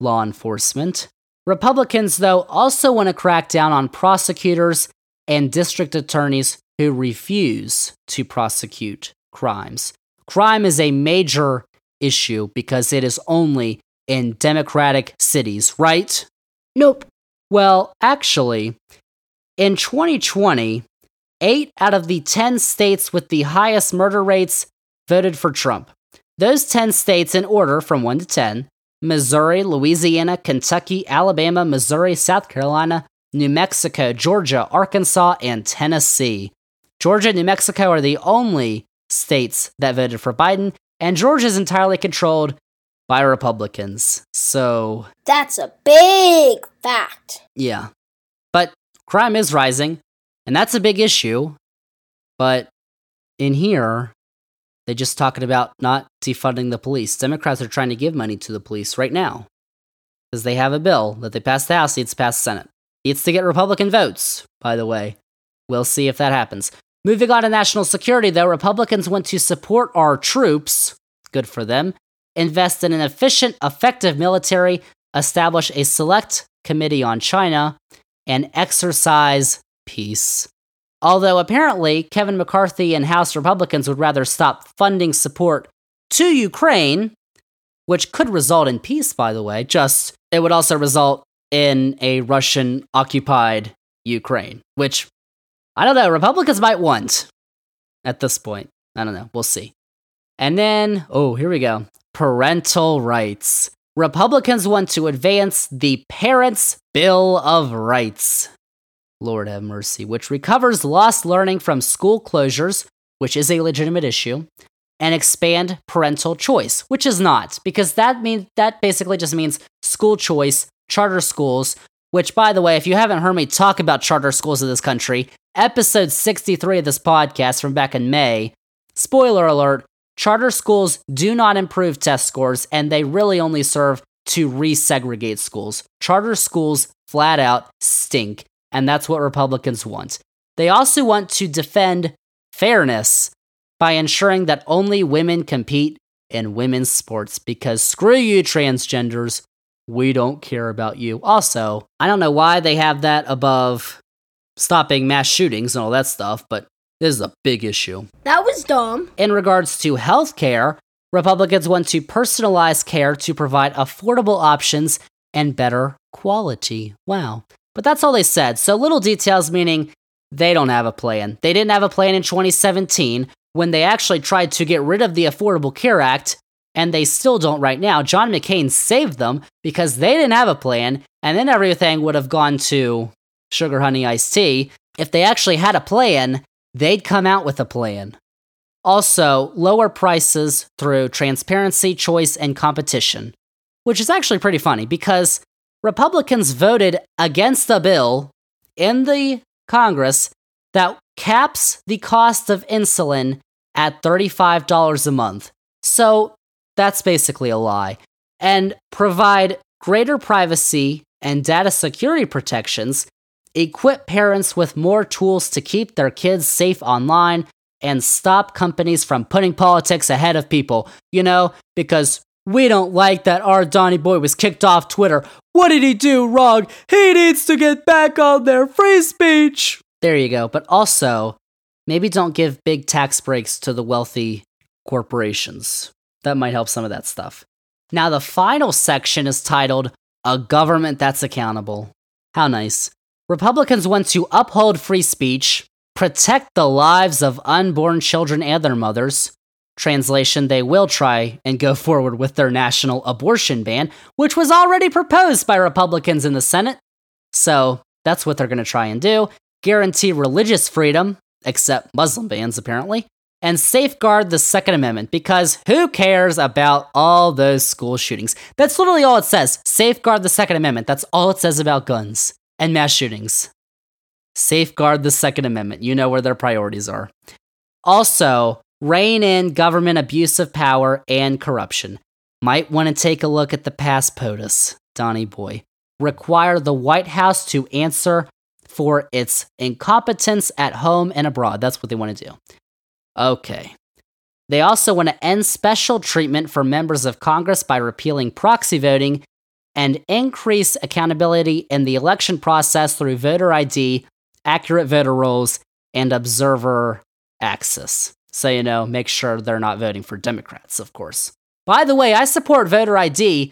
S2: law enforcement. Republicans, though, also want to crack down on prosecutors and district attorneys who refuse to prosecute crimes. Crime is a major issue because it is only in democratic cities, right?
S1: Nope.
S2: Well, actually, in 2020, eight out of the 10 states with the highest murder rates voted for Trump. Those 10 states, in order from 1 to 10 Missouri, Louisiana, Kentucky, Alabama, Missouri, South Carolina, New Mexico, Georgia, Arkansas, and Tennessee. Georgia and New Mexico are the only states that voted for Biden, and Georgia is entirely controlled by Republicans. So.
S1: That's a big fact.
S2: Yeah. But crime is rising, and that's a big issue. But in here, they're just talking about not defunding the police. Democrats are trying to give money to the police right now because they have a bill that they passed the House, needs to pass the Senate. Needs to get Republican votes, by the way. We'll see if that happens. Moving on to national security, though, Republicans want to support our troops. Good for them. Invest in an efficient, effective military, establish a select committee on China, and exercise peace. Although apparently Kevin McCarthy and House Republicans would rather stop funding support to Ukraine, which could result in peace, by the way, just it would also result in a Russian occupied Ukraine, which I don't know, Republicans might want at this point. I don't know, we'll see. And then, oh, here we go parental rights. Republicans want to advance the Parents' Bill of Rights. Lord have mercy, which recovers lost learning from school closures, which is a legitimate issue, and expand parental choice, which is not, because that means that basically just means school choice, charter schools, which by the way, if you haven't heard me talk about charter schools in this country, episode 63 of this podcast from back in May, spoiler alert, charter schools do not improve test scores and they really only serve to resegregate schools. Charter schools flat out stink, and that's what Republicans want. They also want to defend fairness by ensuring that only women compete in women's sports because screw you, transgenders. We don't care about you. Also, I don't know why they have that above stopping mass shootings and all that stuff, but this is a big issue.
S1: That was dumb.
S2: In regards to healthcare, Republicans want to personalize care to provide affordable options and better quality. Wow. But that's all they said. So little details meaning they don't have a plan. They didn't have a plan in 2017 when they actually tried to get rid of the Affordable Care Act, and they still don't right now. John McCain saved them because they didn't have a plan, and then everything would have gone to sugar honey iced tea. If they actually had a plan, they'd come out with a plan. Also, lower prices through transparency, choice, and competition, which is actually pretty funny because Republicans voted against a bill in the Congress that caps the cost of insulin at $35 a month. So that's basically a lie. And provide greater privacy and data security protections, equip parents with more tools to keep their kids safe online, and stop companies from putting politics ahead of people. You know, because we don't like that our Donny Boy was kicked off Twitter. What did he do wrong? He needs to get back on their Free speech. There you go. But also, maybe don't give big tax breaks to the wealthy corporations. That might help some of that stuff. Now, the final section is titled A Government That's Accountable. How nice. Republicans want to uphold free speech, protect the lives of unborn children and their mothers. Translation, they will try and go forward with their national abortion ban, which was already proposed by Republicans in the Senate. So that's what they're going to try and do. Guarantee religious freedom, except Muslim bans apparently, and safeguard the Second Amendment because who cares about all those school shootings? That's literally all it says. Safeguard the Second Amendment. That's all it says about guns and mass shootings. Safeguard the Second Amendment. You know where their priorities are. Also, rein in government abuse of power and corruption. Might want to take a look at the past POTUS, Donny Boy. Require the White House to answer for its incompetence at home and abroad. That's what they want to do. Okay. They also want to end special treatment for members of Congress by repealing proxy voting and increase accountability in the election process through voter ID, accurate voter rolls, and observer access. So, you know, make sure they're not voting for Democrats, of course. By the way, I support voter ID.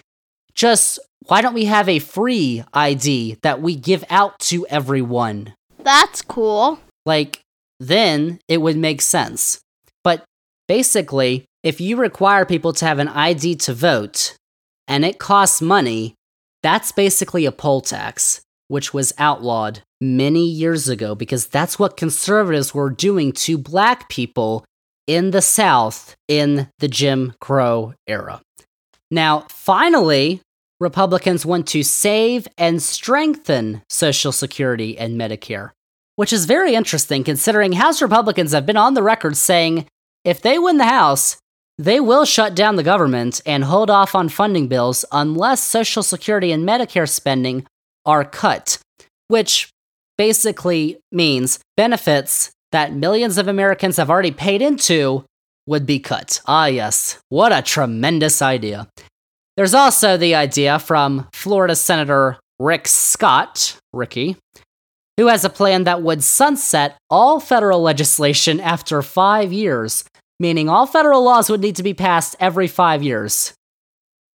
S2: Just why don't we have a free ID that we give out to everyone?
S1: That's cool.
S2: Like, then it would make sense. But basically, if you require people to have an ID to vote and it costs money, that's basically a poll tax, which was outlawed many years ago because that's what conservatives were doing to black people in the South in the Jim Crow era. Now, finally, Republicans want to save and strengthen Social Security and Medicare, which is very interesting considering House Republicans have been on the record saying if they win the House, they will shut down the government and hold off on funding bills unless Social Security and Medicare spending are cut, which basically means benefits that millions of Americans have already paid into would be cut. Ah, yes, what a tremendous idea. There's also the idea from Florida Senator Rick Scott, Ricky, who has a plan that would sunset all federal legislation after five years, meaning all federal laws would need to be passed every five years.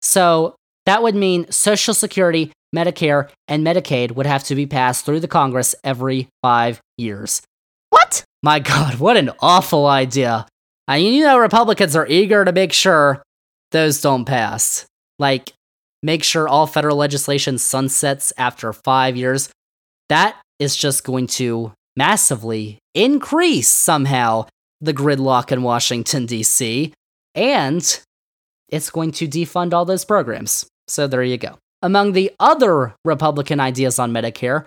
S2: So that would mean Social Security, Medicare, and Medicaid would have to be passed through the Congress every five years.
S1: What?
S2: My God, what an awful idea. I mean, you know, Republicans are eager to make sure those don't pass. Like, make sure all federal legislation sunsets after five years. That is just going to massively increase somehow the gridlock in Washington, D.C., and it's going to defund all those programs. So there you go. Among the other Republican ideas on Medicare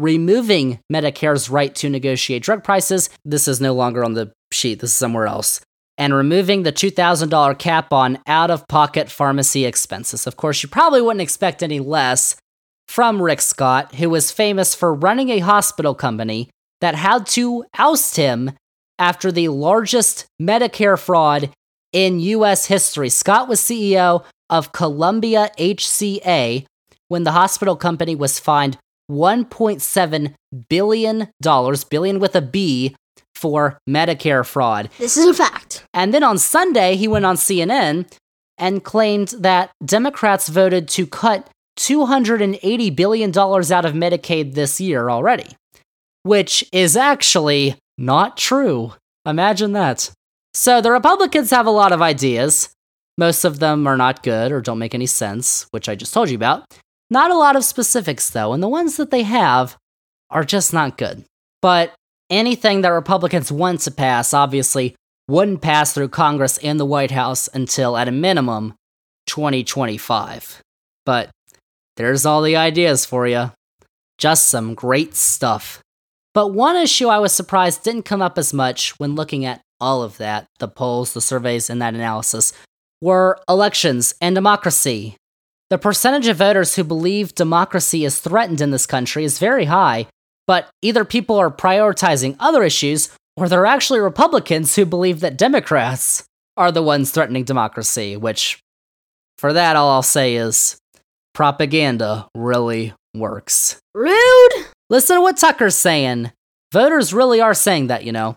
S2: removing Medicare's right to negotiate drug prices. This is no longer on the sheet, this is somewhere else. and removing the $2,000 cap on out of pocket pharmacy expenses. Of course, you probably wouldn't expect any less from Rick Scott, who was famous for running a hospital company that had to oust him after the largest Medicare fraud in US history. Scott was CEO of Columbia HCA when the hospital company was fined $1.7 billion, billion with a B, for Medicare fraud.
S1: This is a fact.
S2: And then on Sunday, he went on CNN and claimed that Democrats voted to cut $280 billion out of Medicaid this year already, which is actually not true. Imagine that. So the Republicans have a lot of ideas. Most of them are not good or don't make any sense, which I just told you about. Not a lot of specifics, though, and the ones that they have are just not good. But anything that Republicans want to pass obviously wouldn't pass through Congress and the White House until, at a minimum, 2025. But there's all the ideas for you. Just some great stuff. But one issue I was surprised didn't come up as much when looking at all of that the polls, the surveys, and that analysis were elections and democracy. The percentage of voters who believe democracy is threatened in this country is very high, but either people are prioritizing other issues or they're actually Republicans who believe that Democrats are the ones threatening democracy, which, for that, all I'll say is propaganda really works.
S1: Rude.
S2: Listen to what Tucker's saying. Voters really are saying that, you know.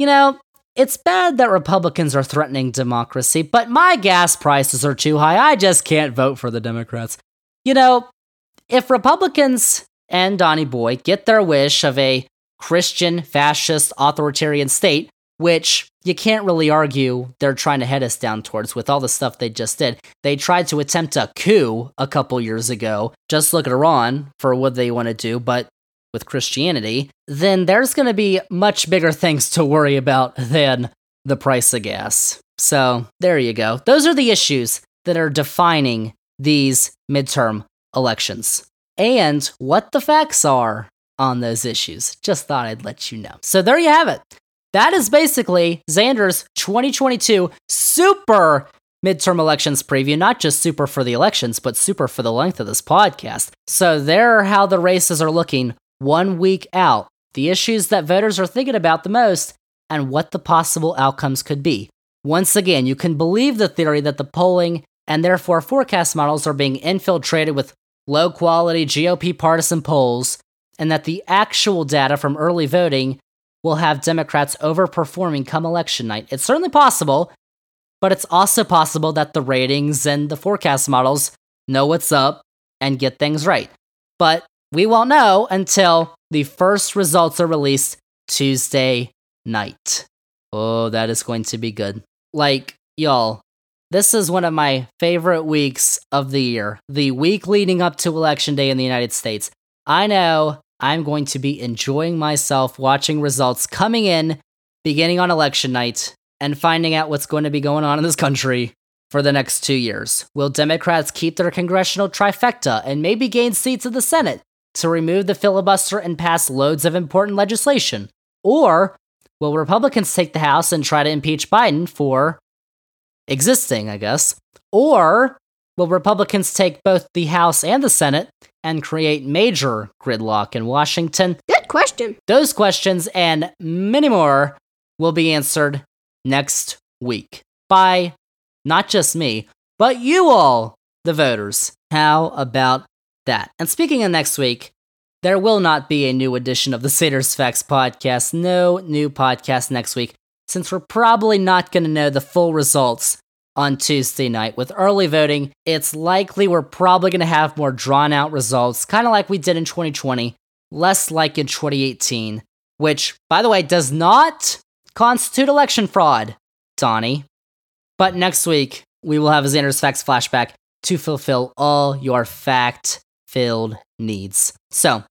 S2: You know, it's bad that Republicans are threatening democracy, but my gas prices are too high. I just can't vote for the Democrats. You know, if Republicans and Donny Boy get their wish of a Christian, fascist, authoritarian state, which you can't really argue they're trying to head us down towards with all the stuff they just did. They tried to attempt a coup a couple years ago. Just look at Iran for what they want to do, but with Christianity, then there's going to be much bigger things to worry about than the price of gas. So, there you go. Those are the issues that are defining these midterm elections and what the facts are on those issues. Just thought I'd let you know. So, there you have it. That is basically Xander's 2022 super midterm elections preview, not just super for the elections, but super for the length of this podcast. So, there are how the races are looking one week out, the issues that voters are thinking about the most, and what the possible outcomes could be. Once again, you can believe the theory that the polling and therefore forecast models are being infiltrated with low quality GOP partisan polls, and that the actual data from early voting will have Democrats overperforming come election night. It's certainly possible, but it's also possible that the ratings and the forecast models know what's up and get things right. But we won't know until the first results are released Tuesday night. Oh, that is going to be good. Like, y'all, this is one of my favorite weeks of the year. The week leading up to Election Day in the United States. I know I'm going to be enjoying myself watching results coming in beginning on election night and finding out what's going to be going on in this country for the next two years. Will Democrats keep their congressional trifecta and maybe gain seats in the Senate? To remove the filibuster and pass loads of important legislation? Or will Republicans take the House and try to impeach Biden for existing, I guess? Or will Republicans take both the House and the Senate and create major gridlock in Washington?
S1: Good question.
S2: Those questions and many more will be answered next week by not just me, but you all, the voters. How about that. And speaking of next week, there will not be a new edition of the Xander's Facts podcast. No new podcast next week, since we're probably not going to know the full results on Tuesday night. With early voting, it's likely we're probably going to have more drawn out results, kind of like we did in 2020, less like in 2018, which, by the way, does not constitute election fraud, Donny. But next week, we will have a Xander's Facts flashback to fulfill all your fact filled needs. So,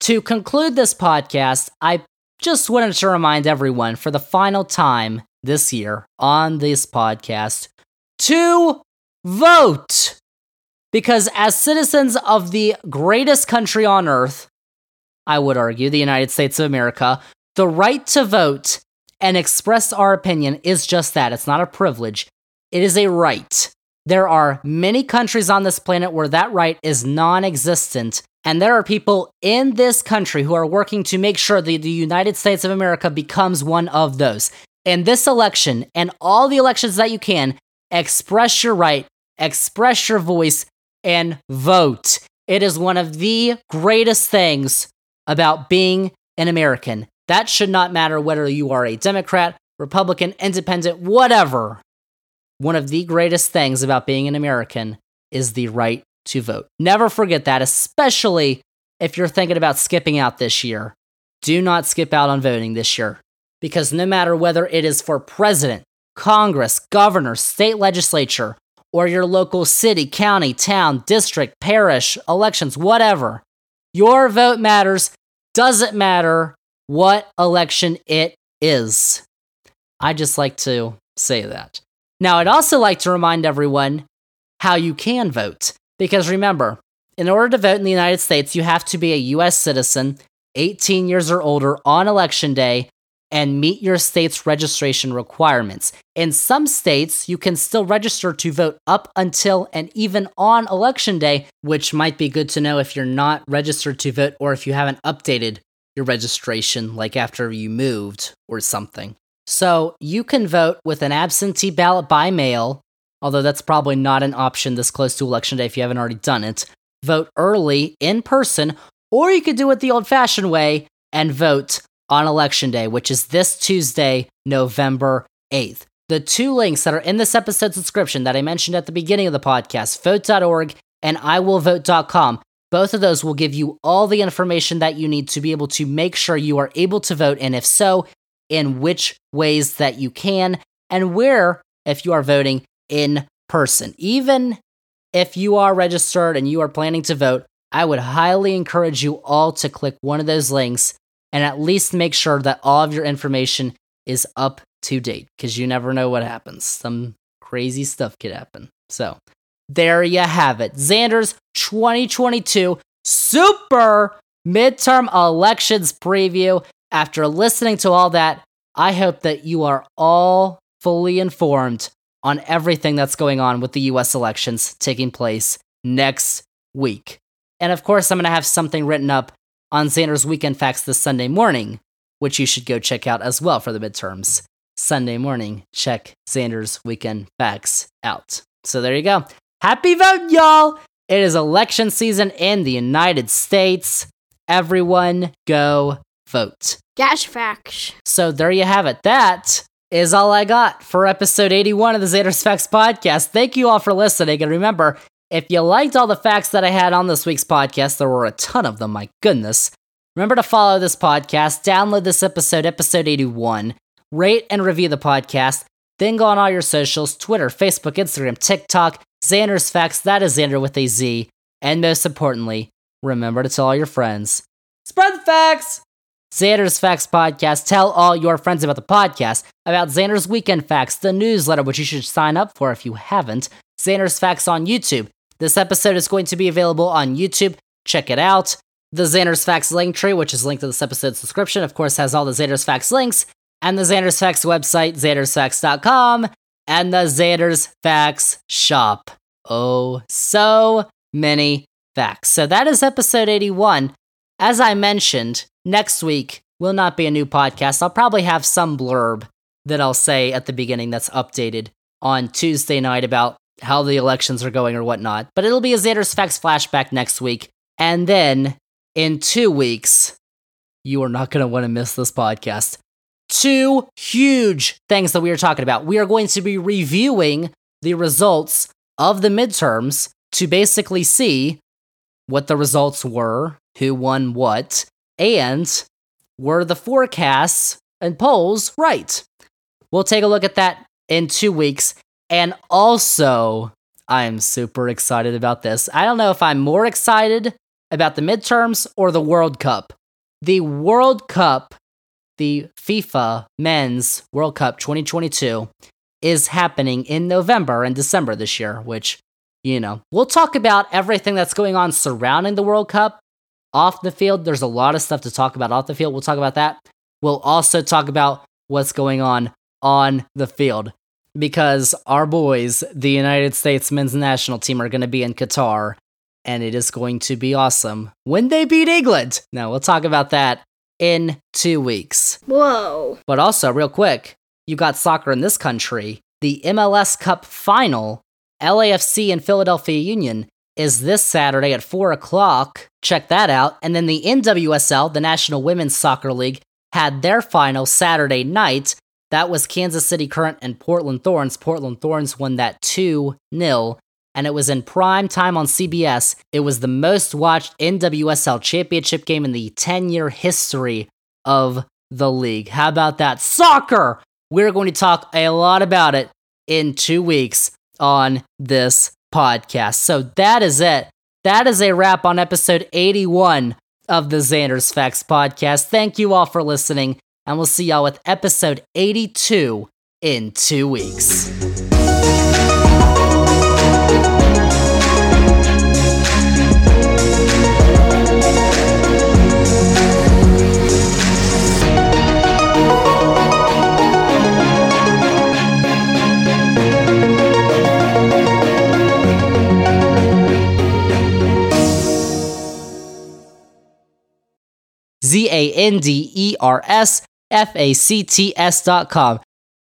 S2: to conclude this podcast, I just wanted to remind everyone for the final time this year on this podcast to vote. Because as citizens of the greatest country on earth, I would argue, the United States of America, the right to vote and express our opinion is just that. It's not a privilege, it is a right. There are many countries on this planet where that right is non existent. And there are people in this country who are working to make sure that the United States of America becomes one of those. In this election and all the elections that you can, express your right, express your voice, and vote. It is one of the greatest things about being an American. That should not matter whether you are a Democrat, Republican, Independent, whatever. One of the greatest things about being an American is the right to vote. Never forget that, especially if you're thinking about skipping out this year. Do not skip out on voting this year because no matter whether it is for president, Congress, governor, state legislature, or your local city, county, town, district, parish, elections, whatever, your vote matters. Doesn't matter what election it is. I just like to say that. Now, I'd also like to remind everyone how you can vote. Because remember, in order to vote in the United States, you have to be a US citizen, 18 years or older on election day, and meet your state's registration requirements. In some states, you can still register to vote up until and even on election day, which might be good to know if you're not registered to vote or if you haven't updated your registration, like after you moved or something. So you can vote with an absentee ballot by mail, although that's probably not an option this close to election day if you haven't already done it. Vote early in person, or you could do it the old fashioned way and vote on election day, which is this Tuesday, November 8th. The two links that are in this episode's description that I mentioned at the beginning of the podcast, vote.org and iwillvote.com, both of those will give you all the information that you need to be able to make sure you are able to vote, and if so, in which ways that you can, and where, if you are voting in person. Even if you are registered and you are planning to vote, I would highly encourage you all to click one of those links and at least make sure that all of your information is up to date because you never know what happens. Some crazy stuff could happen. So, there you have it. Xander's 2022 Super Midterm Elections Preview. After listening to all that, I hope that you are all fully informed on everything that's going on with the US elections taking place next week. And of course, I'm going to have something written up on Xander's Weekend Facts this Sunday morning, which you should go check out as well for the midterms. Sunday morning, check Xander's Weekend Facts out. So there you go. Happy vote, y'all! It is election season in the United States. Everyone go vote.
S1: Gash facts.
S2: So there you have it. That is all I got for episode 81 of the Xander's Facts podcast. Thank you all for listening. And remember, if you liked all the facts that I had on this week's podcast, there were a ton of them, my goodness. Remember to follow this podcast, download this episode, episode 81, rate and review the podcast, then go on all your socials Twitter, Facebook, Instagram, TikTok, Xander's Facts, that is Xander with a Z. And most importantly, remember to tell all your friends spread the facts! Xander's Facts Podcast. Tell all your friends about the podcast, about Xander's Weekend Facts, the newsletter, which you should sign up for if you haven't. Xander's Facts on YouTube. This episode is going to be available on YouTube. Check it out. The Xander's Facts Linktree, which is linked to this episode's description, of course, has all the Xander's Facts links, and the Xander's Facts website, xandersfacts.com, and the Xander's Facts shop. Oh, so many facts. So that is episode 81. As I mentioned, next week will not be a new podcast. I'll probably have some blurb that I'll say at the beginning that's updated on Tuesday night about how the elections are going or whatnot. But it'll be a Xander's Facts flashback next week. And then in two weeks, you are not going to want to miss this podcast. Two huge things that we are talking about. We are going to be reviewing the results of the midterms to basically see what the results were, who won what, and were the forecasts and polls right. We'll take a look at that in two weeks. And also, I'm super excited about this. I don't know if I'm more excited about the midterms or the World Cup. The World Cup, the FIFA Men's World Cup 2022, is happening in November and December this year, which, you know, we'll talk about everything that's going on surrounding the World Cup off the field. There's a lot of stuff to talk about off the field. We'll talk about that. We'll also talk about what's going on on the field because our boys, the United States men's national team, are going to be in Qatar and it is going to be awesome when they beat England. Now, we'll talk about that in two weeks.
S1: Whoa.
S2: But also, real quick, you got soccer in this country. The MLS Cup final, LAFC and Philadelphia Union, is this Saturday at 4 o'clock. Check that out. And then the NWSL, the National Women's Soccer League, had their final Saturday night. That was Kansas City Current and Portland Thorns. Portland Thorns won that 2 0 and it was in prime time on CBS. It was the most watched NWSL championship game in the 10 year history of the league. How about that? Soccer! We're going to talk a lot about it in two weeks on this podcast. So that is it. That is a wrap on episode 81 of the Xander's Facts podcast. Thank you all for listening, and we'll see y'all with episode 82 in two weeks. Z A N D E R S F A C T S dot com.